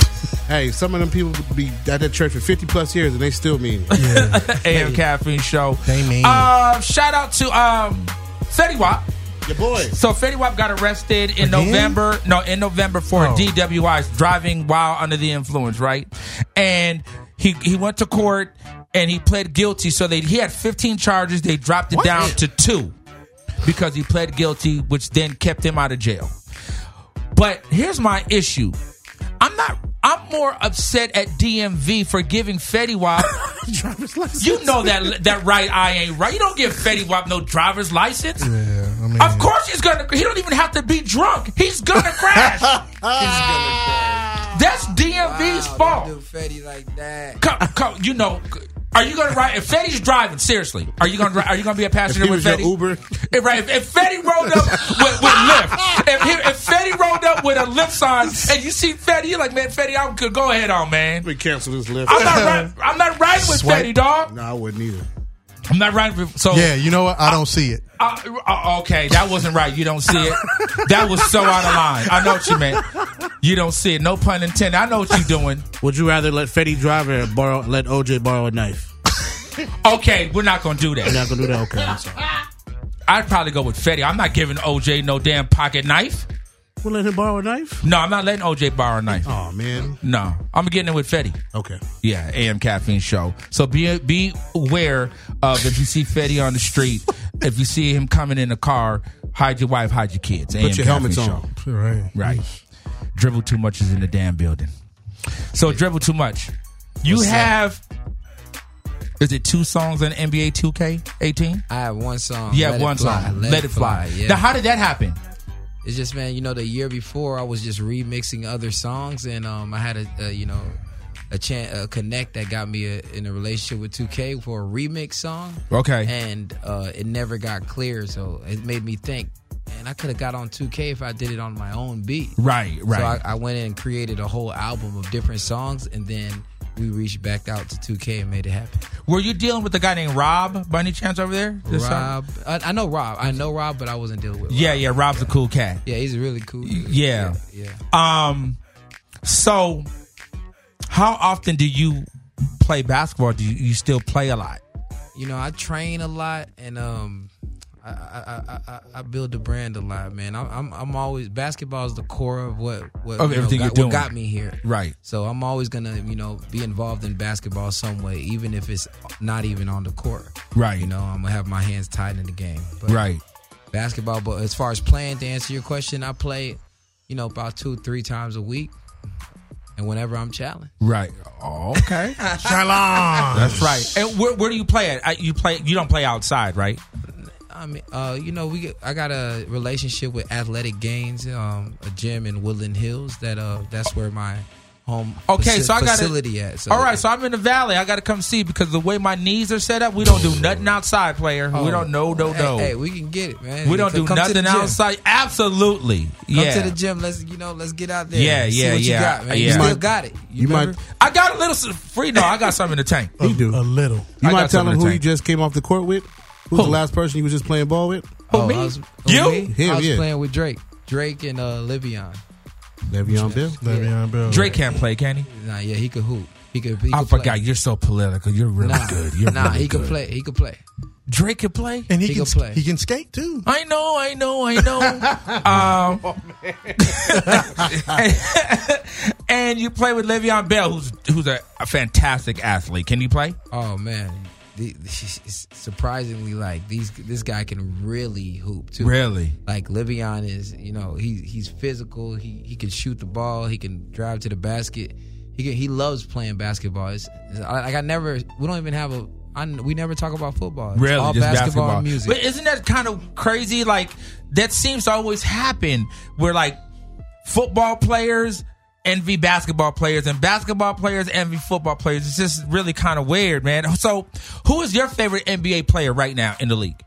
Hey, some of them people be at that church for 50 plus years and they still mean. it. AM caffeine show. They mean. Uh, shout out to um, Fetty Wap. Your boy. So Fetty Wap got arrested in Again? November. No, in November for Oh. DWIs, driving while under the influence, right? And he he went to court and he pled guilty. So they he had 15 charges. They dropped it What? down to two because he pled guilty, which then kept him out of jail. But here's my issue. I'm not. I'm more upset at DMV for giving Fetty Wap. Driver's license. you know that that right eye ain't right. You don't give Fetty Wap no driver's license. Yeah. I Of course he's gonna. He don't even have to be drunk. He's gonna crash. he's gonna crash. That's DMV's fault. Do Fetty like that. Come, come, you know. Are you gonna ride if Fetty's driving? Seriously, are you gonna are you gonna be a passenger If he with was your Fetty? Uber. If, right, if, if Fetty rolled up with, with Lyft, if, he, if Fetty rolled up with a Lyft sign, and you see Fetty, you're like, man, Fetty, I'm good. Go ahead on, man. We cancel this lift. I'm not, ri- I'm not riding with Swipe. Fetty, dog. No, I wouldn't either. I'm not right. So yeah, you know what? I don't see it. Uh, uh, okay, that wasn't right. You don't see it. That was so out of line. I know what you meant. You don't see it. No pun intended. I know what you're doing. Would you rather let Fetty drive or borrow, let OJ borrow a knife? Okay, we're not gonna do You're that. not gonna do that. Okay, I'm sorry. I'd probably go with Fetty. I'm not giving OJ no damn pocket knife. We'll let him borrow a knife. No, I'm not letting OJ borrow a knife. Oh man. No, I'm getting it with Fetty. Okay. Yeah, AM caffeine show. So be be aware of if you see Fetty on the street, if you see him coming in a car, hide your wife, hide your kids. AM Put your helmets Caffeine on. Show. Right. Right. Dribble too much is in the damn building. So dribble too much. You have. Is it two songs on NBA 2K18? I have one song. Yeah, Let It one Fly. song. Let, it fly. Yeah. Now, how did that happen? It's just man, you know, the year before I was just remixing other songs, and um, I had a, a you know a chan a connect that got me a, in a relationship with 2K for a remix song. Okay. and uh, it never got clear, so it made me think. And I could have got on 2K if I did it on my own beat. Right, right. So I, I went in and created a whole album of different songs, and then we reached back out to 2K and made it happen. Were you dealing with a guy named Rob by any chance over there? This? Rob, I, I know Rob. I know Rob, but I wasn't dealing with. Rob. Yeah, yeah. Rob's a cool cat. Yeah, he's really cool. dude. Yeah. yeah. Um. So, how often do you play basketball? Do you, you still play a lot? You know, I train a lot, and um, I I, I, I, I build the brand a lot, man. I'm I'm, I'm always basketball is the core of what what, Of you know, everything got, you're doing. what got me here. Right. So I'm always gonna you know be involved in basketball some way, even if it's not even on the court. Right. You know, I'm gonna have my hands tied in the game. But Right. Basketball, but as far as playing, to answer your question, I play, you know, about two three times a week, and whenever I'm challenged. Right. Oh, okay. That's right. And where, where do you play at? I- You play. You don't play outside, right? I mean, uh, you know, we I got a relationship with Athletic Gains, um, a gym in Woodland Hills. That uh, that's where my home Okay, faci- so I got facility at. So All right, so I'm in the valley. I got to come see because the way my knees are set up, we don't do nothing outside, player. we Oh. don't no no Hey, no. hey, we can get it, man. we don't do come to the nothing outside. Absolutely, Come yeah. to the gym. Let's you know, let's get out there. Yeah, See yeah, what yeah, You got, man. You yeah. still got it. you might- I got a little free. No, I got something in the tank. You do. A little. You I might tell something him to who you just came off the court with. Who's Who? the last person you was just playing ball with? Oh, me? I was, You? Me? Him, I was yeah. playing with Drake. Drake and uh, Livion. Le'Veon Bell. Le'Veon Bell. Drake can't play, can he? Nah, yeah, he could hoop. He could. He I could forgot. Play. You're so political. You're really Nah, good. You're nah, really he could play. He could play. Drake could play. And he, He can can play. he can skate too. I know, I know, I know. um, and you play with Le'Veon Bell, who's who's a, a fantastic athlete. Can he play? Oh man, the, surprisingly like these. This guy can really hoop too. Really? Like Le'Veon is, you know, he he's physical. He he can shoot the ball. He can drive to the basket. He can, he loves playing basketball. It's, it's, like I never. We don't even have a. I, we never talk about football. It's Really, all just basketball, basketball. and music. But isn't that kind of crazy? Like that seems to always happen where like football players envy basketball players and basketball players envy football players. It's just really kind of weird, man. So, who is your favorite NBA player right now in the league?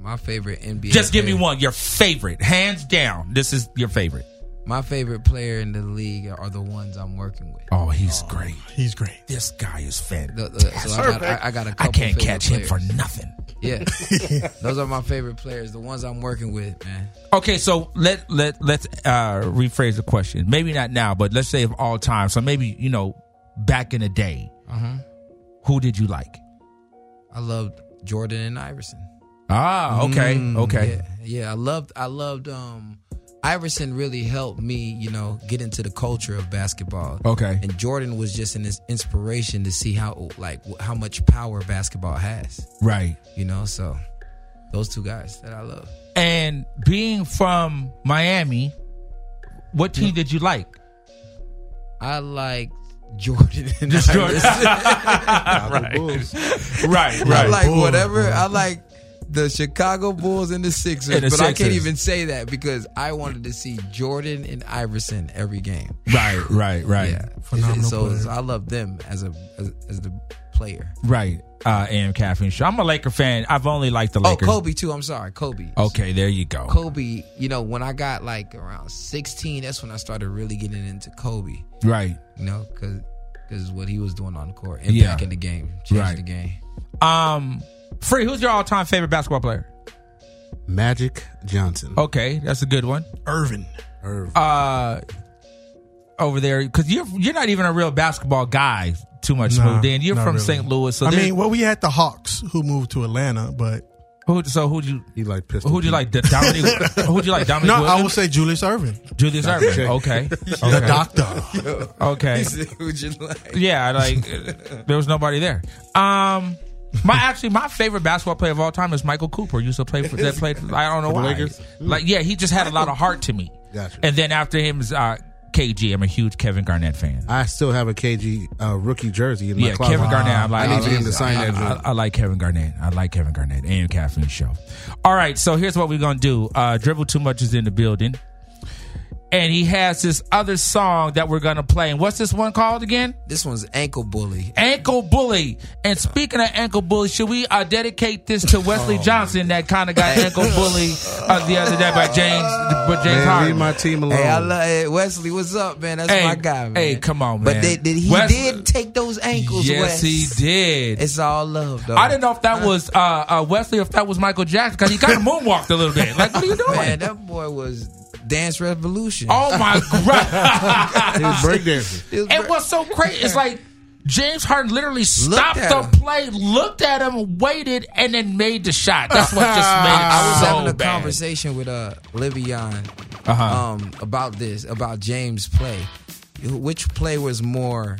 My favorite NBA. Just give me one. Your favorite, hands down. This is your favorite. My favorite player in the league are the ones I'm working with. Oh, he's great. He's great. This guy is fantastic. the- so I got, I, I got a couple I can't favorite catch him for nothing. Yeah, those are my favorite players. The ones I'm working with, man. Okay, so let let let's uh, rephrase the question. Maybe not now, but let's say of all time. So maybe you know, back in the day, Uh-huh. who did you like? I loved Jordan and Iverson. Ah, okay, okay. Yeah, yeah, I loved I loved um Iverson really helped me, you know, get into the culture of basketball. Okay. And Jordan was just an inspiration to see how like how much power basketball has. Right. You know, so those two guys that I love. And being from Miami, what team hmm. did you like? I like Jordan and Just Iverson. Jordan. right. right, I right. like whatever. I like the Chicago Bulls and the Sixers, And the but I can't even say that because I wanted to see Jordan and Iverson every game. Right, right, right. Yeah, Phenomenal so player. I love them as a as, as the player. Right. Uh, AM Caffeine Show. I'm a Laker fan. I've only liked the Lakers. Oh, Kobe too. I'm sorry, Kobe. Okay, there you go. Kobe. You know, when I got like around 16, that's when I started really getting into Kobe. Right. You know, because because what he was doing on the court, Yeah. impacting the game, changing Right. the game. Um, Free, who's your all time favorite basketball player? Magic Johnson. Okay, that's a good one. Earvin. Irv. Uh, over there, because you're you're not even a real basketball guy. Too much Nah, moved in. You're from really. St. Louis, so I mean, well, we had the Hawks who moved to Atlanta, but who? So who'd you? He like pistol. Who'd you like? D- Dominic? who'd you like? Dominic? no, I would say Julius Erving, Julius Erving. Okay. Okay. the doctor. Okay. Who'd you like? Yeah, like there was nobody there. Um, my actually my favorite basketball player of all time is Michael Cooper. Used to play for that played. For, I don't know why. Lakers? Like yeah, he just had a lot of heart to me. Gotcha. And then after him is uh, KG. I'm a huge Kevin Garnett fan. I still have a KG uh, rookie jersey in my Yeah, closet. Kevin Garnett. I like. I need him to I- sign I, that. I. I like Kevin Garnett. I like Kevin Garnett. And Caffeine Show. All right, so here's what we're gonna do. Uh, Dribble Too Much is in the building, and he has this other song that we're gonna play. And what's this one called again? This one's ankle bully. Ankle Bully. And speaking of Ankle Bully, should we uh, dedicate this to Wesley Oh, Johnson that kind of got Ankle Bully uh, the other day by James, by James Man, leave my team alone. Hey, I love hey, Wesley. What's up, man? That's Hey, my guy, man. hey, come on, But man. they, did he Wes- did take those ankles? yes, Wes. he did. It's all love, though. I didn't know if that was uh, uh, Wesley or if that was Michael Jackson because he kind of moonwalked a little bit. Like, what are you doing? Man, that boy was Dance Revolution. oh my god! He was breakdancing. It was and what's so crazy is like James Harden literally stopped the him. play, looked at him, waited, and then made the shot. That's what just made it I was so having a bad. conversation with uh Le'Veon Uh-huh. um about this, about James' play. Which play was more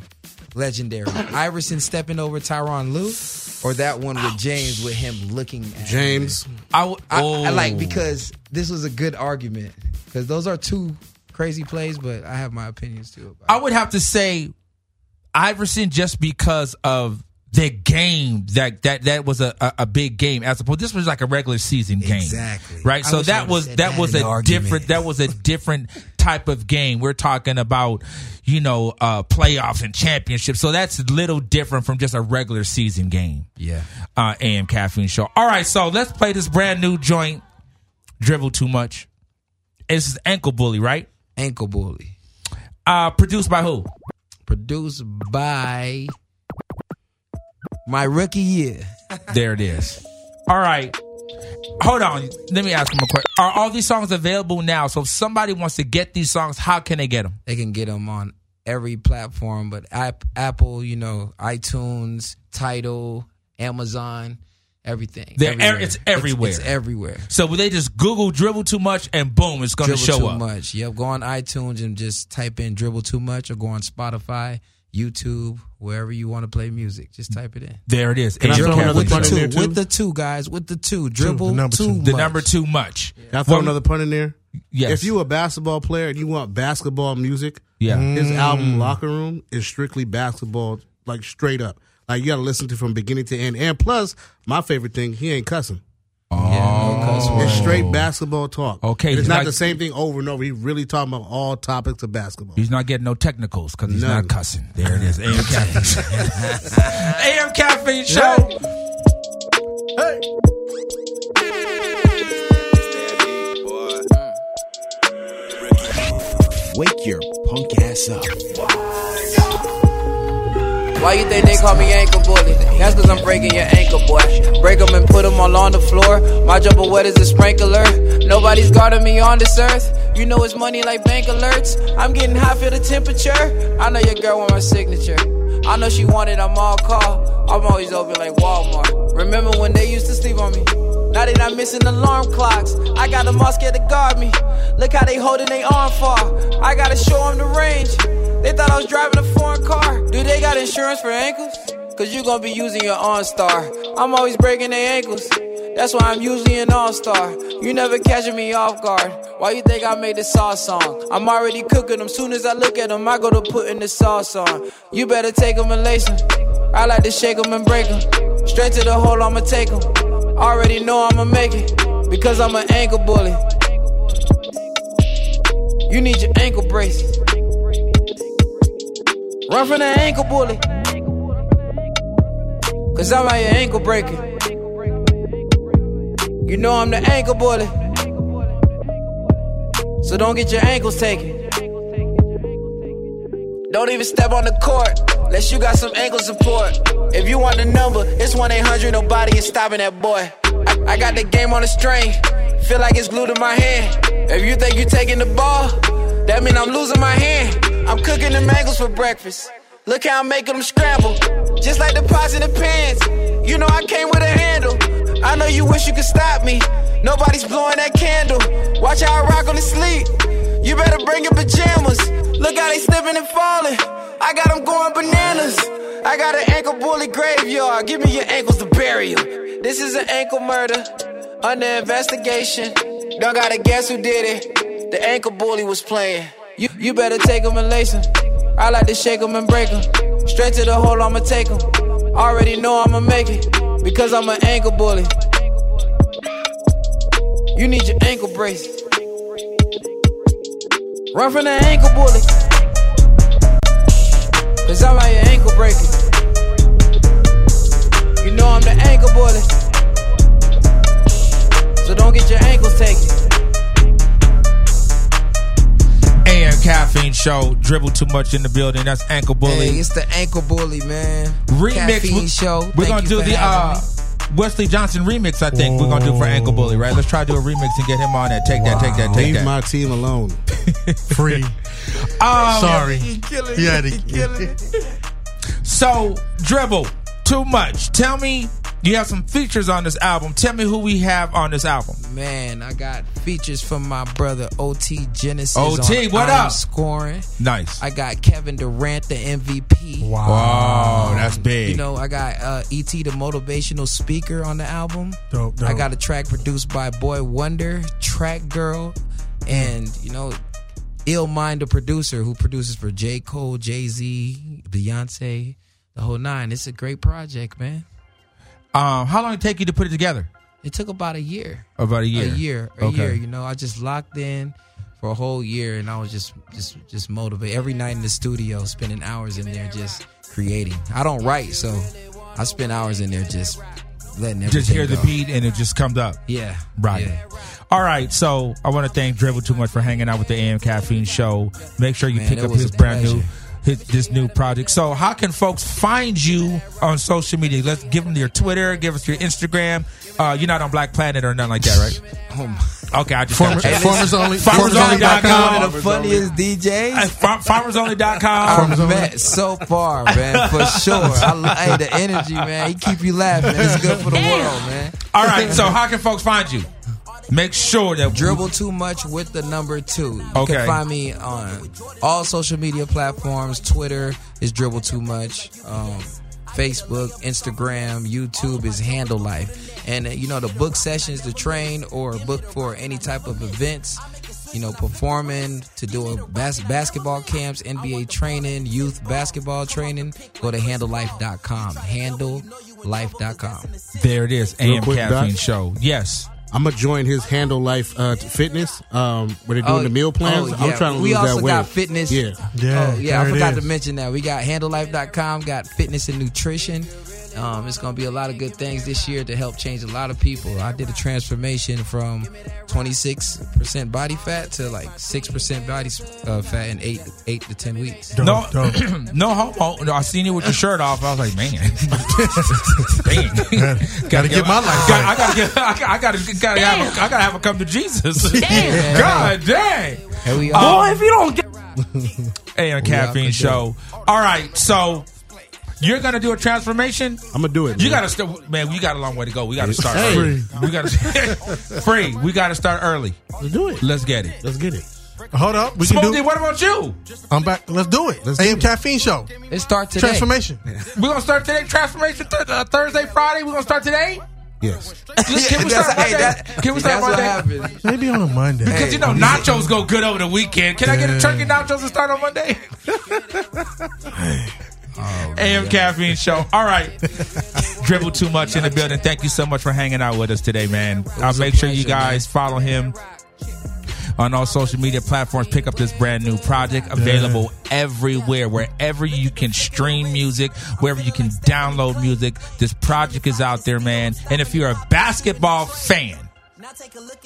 legendary? Iverson stepping over Tyronn Lue or that one with James with him looking at James. him? I, w- I, oh. I like because this was a good argument because those are two crazy plays, but I have my opinions too. About I would have to say Iverson just because of their game that that that was a, a, a big game as opposed this was like a regular season game. Exactly. right? I so that was that that was a argument. different that was a different type of game. We're talking about you know uh playoffs and championships. So that's a little different from just a regular season game. Yeah. uh am caffeine show. All right so let's play this brand new joint. Dribble too much. It's ankle bully right? Ankle bully. uh produced by who? Produced by my rookie year. There it is. All right. Hold on. Let me ask him a question. Are all these songs available now? So if somebody wants to get these songs, how can they get them? They can get them on every platform, but Apple, you know, iTunes, Tidal, Amazon, everything. They're Everywhere. it's everywhere. It's, everywhere. So will they just Google dribble too much and boom, it's going to Dribble show too up. much. Yep. Go on iTunes and just type in dribble too much, or go on Spotify, YouTube, wherever you want to play music. Just type it in. There it is. Can I And throw you another can- pun in two, there too? with the two guys, with the two dribble the number too, two. much. the number too much. Can I throw Well, another pun in there? Yes. If you a basketball player and you want basketball music, Yeah. his Mm. album Locker Room is strictly basketball, like straight up. Like you got to listen to from beginning to end. And plus, my favorite thing, he ain't cussing. Oh. Oh. It's straight basketball talk. Okay, it's not not- the same thing over and over. He really talking about all topics of basketball. He's not getting no technicals because he's None. not cussing. There it is. AM Caffeine. AM Caffeine Show. Hey. Wake your punk ass up. Why you think they call me ankle bully? That's cause I'm breaking your ankle, boy. Break 'em and put 'em all on the floor. My jumper wet as a sprinkler. Nobody's guarding me on this earth. You know it's money like bank alerts. I'm getting hot, for the temperature. I know your girl want my signature. I know she wanted, I'm all call. I'm always open like Walmart. Remember when they used to sleep on me? Now they not missing alarm clocks. I got them all scared to guard me. Look how they holding their arm far. I gotta show them the range. They thought I was driving a foreign car. Do they got insurance for ankles? Cause you gonna be using your OnStar. I'm always breaking their ankles. That's why I'm usually an all-star. You never catching me off guard. Why you think I made this sauce song? I'm already cooking them. Soon as I look at them, I go to putting the sauce on. You better take them and lace them. I like to shake them and break them. Straight to the hole, I'ma take them. Already know I'ma make it. Because I'm an ankle bully. You need your ankle brace. Run from the ankle bully. Cause I'm out your ankle breaking. You know I'm the ankle bully. So don't get your ankles taken. Don't even step on the court unless you got some ankle support. If you want the number, it's 1 800, nobody is stopping that boy. I, I got the game on a string, feel like it's glued to my hand. If you think you're taking the ball, that mean I'm losing my hand. I'm cooking the mangoes for breakfast. Look how I'm making them scramble, just like the pots in the pans. You know I came with a handle. I know you wish you could stop me. Nobody's blowing that candle. Watch how I rock on the sleep. You better bring your pajamas. Look how they slipping and falling. I got them going bananas. I got an ankle bully graveyard. Give me your ankles to bury them. This is an ankle murder under investigation. Don't gotta guess who did it. The ankle bully was playing. You, you better take them and lace them. I like to shake them and break them. Straight to the hole, I'ma take them. Already know I'ma make it. Because I'm an ankle bully. You need your ankle brace. Run from the ankle bully. Cause I'm out your ankle breaking. You know I'm the ankle bully. So don't get your ankles taken. Caffeine Show. Dribble too much in the building. That's Ankle Bully. Hey, it's the ankle bully, man. remix. Caffeine We- show. We're Thank gonna do the uh. Wesley Johnson remix. I think we're gonna do for Ankle Bully, right? Let's try to do a remix and get him on that. Take that. Take that. Take Leave that. my team alone. Free. Um, Sorry. he killing He it. had He killing it. So dribble too much. Tell me, you have some features on this album. Tell me who we have on this album. Man, I got features from my brother OT Genesis. OT, on what I'm up? Scoring. Nice. I got Kevin Durant, the MVP. Wow. Wow, that's big. You know, I got uh, ET, the motivational speaker, on the album. Dope, dope. I got a track produced by Boy Wonder, Trakgirl, and you know, Ill Mind, the producer who produces for J Cole, Jay Z, Beyonce. the whole nine. It's a great project, man. Um, how long did it take you to put it together? It took about a year. About a year. A year. A Okay. year. You know, I just locked in for a whole year, and I was just just just motivated every night in the studio, spending hours in there just creating. I don't write, so I spend hours in there just letting Just hear the beat and it just comes up. Yeah. Right. Yeah. All right. So I want to thank Dribble Too Much for hanging out with the AM Caffeine Show. Make sure you Man, pick up his brand new. Pleasure. His, this new project. So, how can folks find you on social media? Let's give them your Twitter, give us your Instagram. Uh, you're not on Black Planet or nothing like that, right? Okay, I just Farmer- got you. Farmers Only- FarmersOnly.com. One of the funniest DJs. FarmersOnly.com. I've met so far, man, for sure. I, li- hey, the energy, man, he keep you laughing. It's good for the world, man. All right, so how can folks find you? Make sure that Dribble too much with the number two. You Okay. can find me on all social media platforms. Twitter is dribble too much. Um, Facebook, Instagram, YouTube is Handle Life. And uh, you know the book sessions to train or book for any type of events. You know, performing to do a bas- basketball camps, NBA training, youth basketball training. Go to handlelife.com. Handlelife.com. There it is. Real AM Caffeine Show. Yes. I'm gonna join his Handle Life uh, Fitness. Um, where they're doing Oh, the meal plans. oh, I'm trying to we lose also that weight. We also got fitness. Yeah, oh, yeah. I forgot to mention that we got handlelife.com, got fitness and nutrition. Um, it's going to be a lot of good things this year to help change a lot of people. I did a transformation from 26% body fat to like 6% body uh, fat in eight eight to 10 weeks. no, no homo. No, I seen you with your shirt off. I was like, man, Dang. Gotta get my life Got- I gotta get. I gotta. I gotta, gotta have. A, I gotta have a come to Jesus. Damn. God dang. Here we are. if you don't get. Hey, on caffeine show. All right, so you're gonna do a transformation. I'm gonna do it. You man. gotta start, man. We got a long way to go. We gotta start Hey. early. We gotta free. We gotta start early. Let's do it. Let's get it. Let's get it. Hold up. We can Smokey, do what about you? I'm back. Let's do it. Let's do AM it. Caffeine Show. It starts today. Transformation. We're gonna start today. Transformation th- uh, Thursday, Friday. We're gonna start today. Yes. Can we That's- start hey, Monday? that- Can we start what Monday? Maybe on a Monday. Because you know nachos go good over the weekend. Can I get a Yeah. turkey nachos to start on Monday? AM caffeine show. All right, dribble too much in the building. Thank you so much for hanging out with us today, man. I'll uh, make sure you guys follow him on all social media platforms. Pick up this brand new project available everywhere, wherever you can stream music, wherever you can download music. This project is out there, man. And if you're a basketball fan.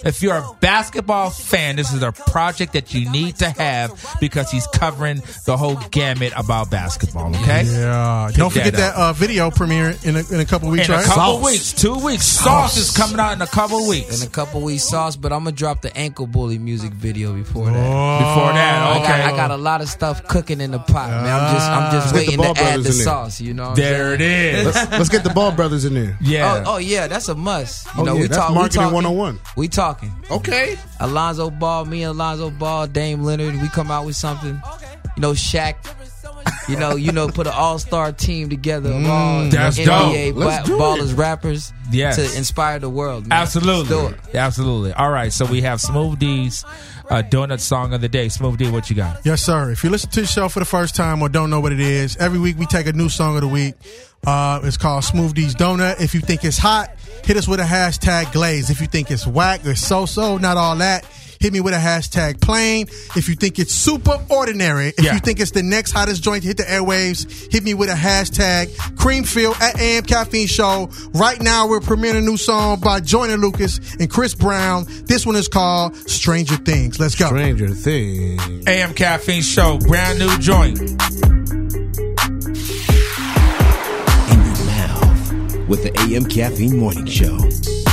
If you're a basketball fan, this is a project that you need to have because he's covering the whole gamut about basketball. Okay, Yeah. Pick Don't forget that that, uh, video premiere in a, in a couple weeks, in a right? couple weeks, two weeks. Sauce. is coming out in a couple weeks. In a couple weeks, sauce, but I'm gonna drop the ankle bully music video before that. Before that, I, okay. got, I got a lot of stuff cooking in the pot, man. I'm just, I'm just Let's waiting to add the sauce. You know, what I'm there it is. Let's, let's get the Ball Brothers in there. Yeah. Oh, oh yeah, that's a must. You Oh, know, yeah, we that's talk, marketing we talking, 101. We talking. Okay. Alonzo Ball, me and Alonzo Ball, Dame Leonard, we come out with something. You know, Shaq. You know, you know, put an all star team together of all Mm, That's NBA dope. Let's ba- do ballers, it. rappers Yes. to inspire the world. man. Let's do Absolutely. it. Absolutely. All right. So we have Smooth D's uh, donut song of the day. Smooth D, what you got? Yes, sir. If you listen to the show for the first time or don't know what it is, every week we take a new song of the week. Uh, it's called Smooth D's Donut. If you think it's hot, hit us with a hashtag glaze. If you think it's whack or so so, not all that, hit me with a hashtag plain. If you think it's super ordinary, if Yeah. you think it's the next hottest joint to hit the airwaves, hit me with a hashtag creamfield at AM Caffeine Show. Right now, we're premiering a new song by Joyner Lucas and Chris Brown. This one is called Stranger Things. Let's go. Stranger Things. AM Caffeine Show, brand new joint. With the AM Caffeine Morning Show.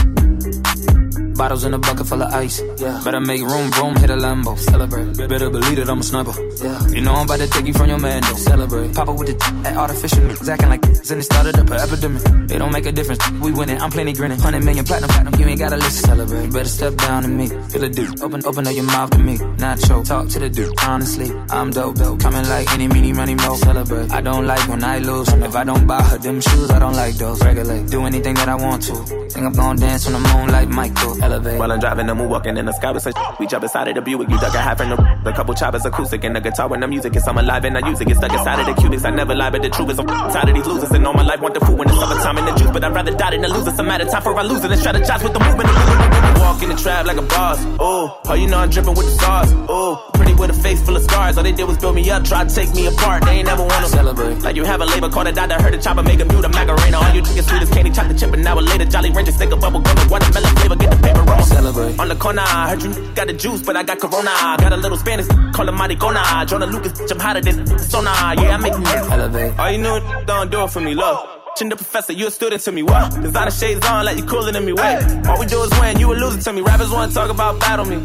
Bottles in a bucket full of ice. Yeah. Better make room, room, hit a Lambo. Celebrate. Better believe that I'm a sniper. Yeah. You know I'm about to take you from your man, though. Celebrate. Pop up with the that artificial niggas acting like and it started up an epidemic. It don't make a difference. We winning. I'm plenty grinning. Hundred million platinum, platinum. You ain't gotta listen. Celebrate. Better step down to me. Feel the dude. Open, open up your mouth to me. Nacho. Talk to the dude. Honestly, I'm dope, dope. Coming like any, meeny, money, mo. Celebrate. I don't like when I lose. If I don't buy her them shoes, I don't like those. Regulate. Do anything that I want to. Think I'm gonna dance on the moon like Michael. Elevate. While I'm driving, I'm walking in the sky with some shit. We jump inside of the Buick, you duck a half in the A couple choppers acoustic and the guitar when the music is I'm alive and I use it. Get stuck inside of the cubics. I never lie, but the truth is I'm tired of these losers. And all my life want the food when it's summertime and the juice. But I'd rather die than a matter of time for I lose it and strategize with the movement. Walk in the trap like a boss. Oh, oh, you know I'm dripping with the sauce. Oh, pretty with a face full of scars. All they did was build me up, try to take me apart. They ain't never wanna celebrate. Like you have a label called a doctor, heard a chopper make a mute a macarena. All you drink is sweet as candy, chocolate chip, and now later. Jolly Rancher, stick a bubble gum, watermelon flavor, get the paper roll. Celebrate. On the corner, I heard you got the juice, but I got Corona. Got a little Spanish, call him Maricona. Joyner Lucas, I'm hotter than Sona. Yeah, I make you elevate. All you know, don't do it for me, love. Chin the professor, you a student to me. What? Designer shades on like you cooler than me. Wait, all we do is win. You a loser to me. Rappers want to talk about battle me.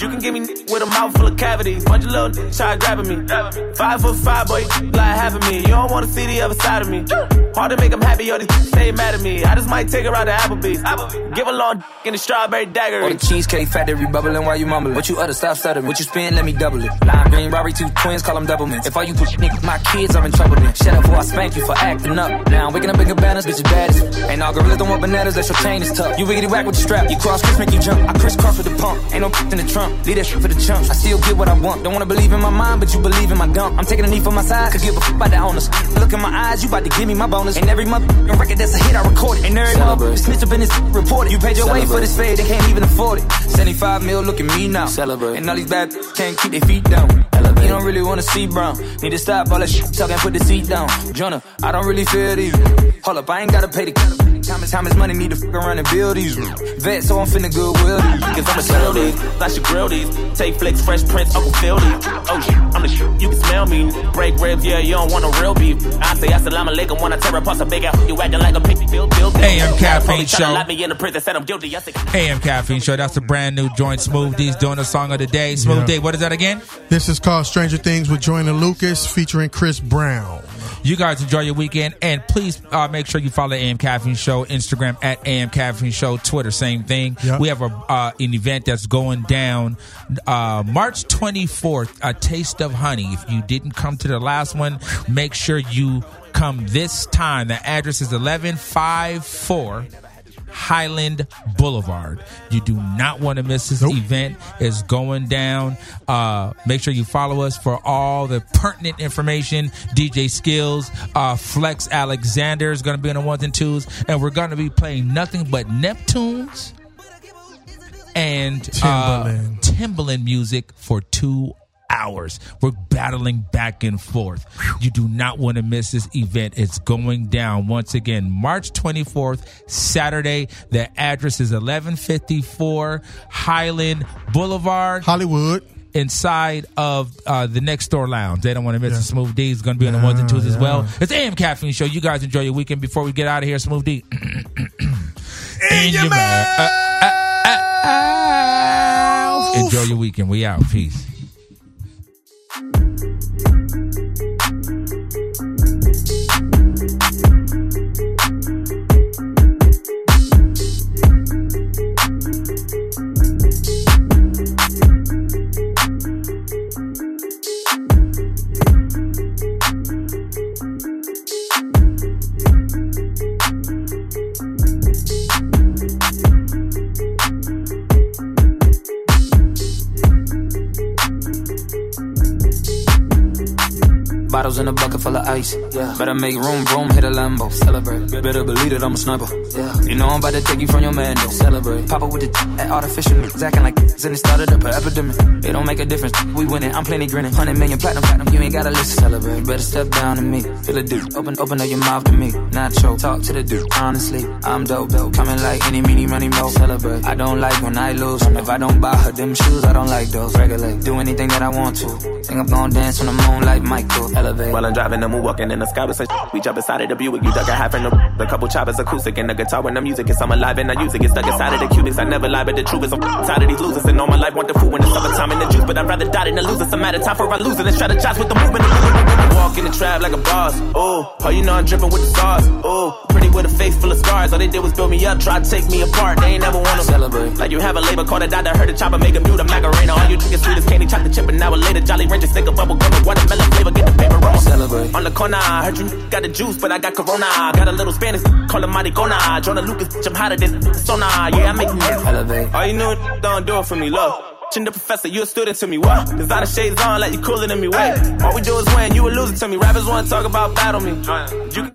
You can give me with a mouth full of cavities. Bunch of little try grabbing me. Five foot five, boy, like of me. You don't want to see the other side of me. Hard to make them happy, or they stay mad at me. I just might take her out to Applebee's. Give a long in the strawberry dagger. Or the cheesecake factory bubbling while you mumbling. What you utter, stop stuttering. What you spin, let me double it. Lime green, Robbie, two twins, call them double. If all you put niggas, my kids are in trouble then. Shut up before I spank you for acting up. Now I'm waking up bigger banners, bitch, you baddest. Ain't all gorillas don't want bananas, that's your chain is tough. You wiggity whack with the strap, you cross Chris, make you jump. I crisscross with the pump, ain't no in the trunk. Leave that shit for the chumps. I still get what I want. Don't wanna believe in my mind, but you believe in my dump. I'm taking a knee for my side, could give a fuck about the owners. Look in my eyes, you about to give me my bonus. And every month, record that's a hit, I record it. And every month, snitch up in this report it. You paid your way for this fade, they can't even afford it. 75 mil, look at me now. Celebrate. And all these bad can't keep their feet down. You don't really wanna see brown. Need to stop all that shit talking, put the seat down. Jonah, I don't really feel these. Hold up, I ain't gotta pay the time is time is money, need to fuck around and build these. Vet, so I'm finna goodwill these. Cause I'ma sell these, I should grill these. Take flicks, fresh prints, Uncle Phil these. Oh shit, I'm the shit, you can smell me. Break ribs, yeah, you don't want no real beef. I say assalamu alaikum when I tear apart a big ass. You acting like a pig, build, build. AM Caffeine Show. Lock me in the prison, said I'm guilty. I say, AM Caffeine Show. That's the brand new joint. Smooth D's doing the song of the day. Smooth Yeah. D, what is that again? This is called Stranger Things with Joyner Lucas featuring Chris Brown. You guys enjoy your weekend, and please uh, make sure you follow AM Caffeine Show Instagram at AM Caffeine Show, Twitter same thing. Yep. We have a uh, an event that's going down uh, March 24th. A taste of honey. If you didn't come to the last one, make sure you come this time. The address is 1154. Highland Boulevard. You do not want to miss this event. It's going down. Uh, make sure you follow us for all the pertinent information. DJ Skills, uh, Flex Alexander is going to be on the ones and twos, and we're going to be playing nothing but Neptunes and uh, Timbaland. Timbaland music for two hours. We're battling back and forth. You do not want to miss this event. It's going down once again, March 24th, Saturday. The address is 1154 Highland Boulevard. Hollywood. Inside of uh, the next door lounge. They don't want to miss it. Smooth D is going to be on the ones and twos as well. It's AM Caffeine Show. You guys enjoy your weekend. Before we get out of here, Smooth D. In your mouth. Uh, uh, uh, Enjoy your weekend. We out. Peace. Bottles make room, room, hit a Lambo. Celebrate. Better believe it, I'm a sniper. You know I'm about to take you from your man, though. Celebrate. Pop up with the at artificial. niggas Acting like and it started up an epidemic. It don't make a difference. We winning, I'm plenty grinning. 100 million platinum, platinum. You ain't gotta listen. Celebrate. Better step down to me. Feel a dude. Open, open up your mouth to me. Not choke. Talk to the dude. Honestly, I'm dope, dope. Coming like any, meeny, money, mo. Celebrate. I don't like when I lose. If I don't buy her them shoes, I don't like those. Regulate. Do anything that I want to. Think I'm gonna dance on the moon like Michael. Elevate. While I'm driving, I'm walking in the sky with some. We jump inside of the Buick, you duck a half in the A couple choppers acoustic and the guitar the music is I'm alive and I use it. Get stuck inside of the cubics. I never lie, but the truth is I'm tired of these losers. And all my life want the food when it's summertime in the juice. But I'd rather die than to lose. It's a matter of time for I it and strategize with the movement. Walk in the trap like a boss. Oh, oh, you know I'm dripping with the sauce. Oh, pretty with a face full of scars. All they did was build me up, try to take me apart. They ain't never wanna celebrate. Like you have a label called a doctor, heard a chopper make a mute a macarena. All you drink is sweet as candy, chocolate chip, and now a later Jolly Rancher, stick a bubble gum with watermelon flavor, get the paper roll. Celebrate. On the corner, I heard you got the juice, but I got corona. Got a little Spanish, call him Maricona. Jonah Bitch, I'm hotter than Sona. Yeah, I make you elevate. All you know, don't do it for me, love. Chin the professor, you a student to me, what? Designer shades on like you cooler than me, wait. All we do is win, you a loser to me. Rappers wanna talk about battle me. You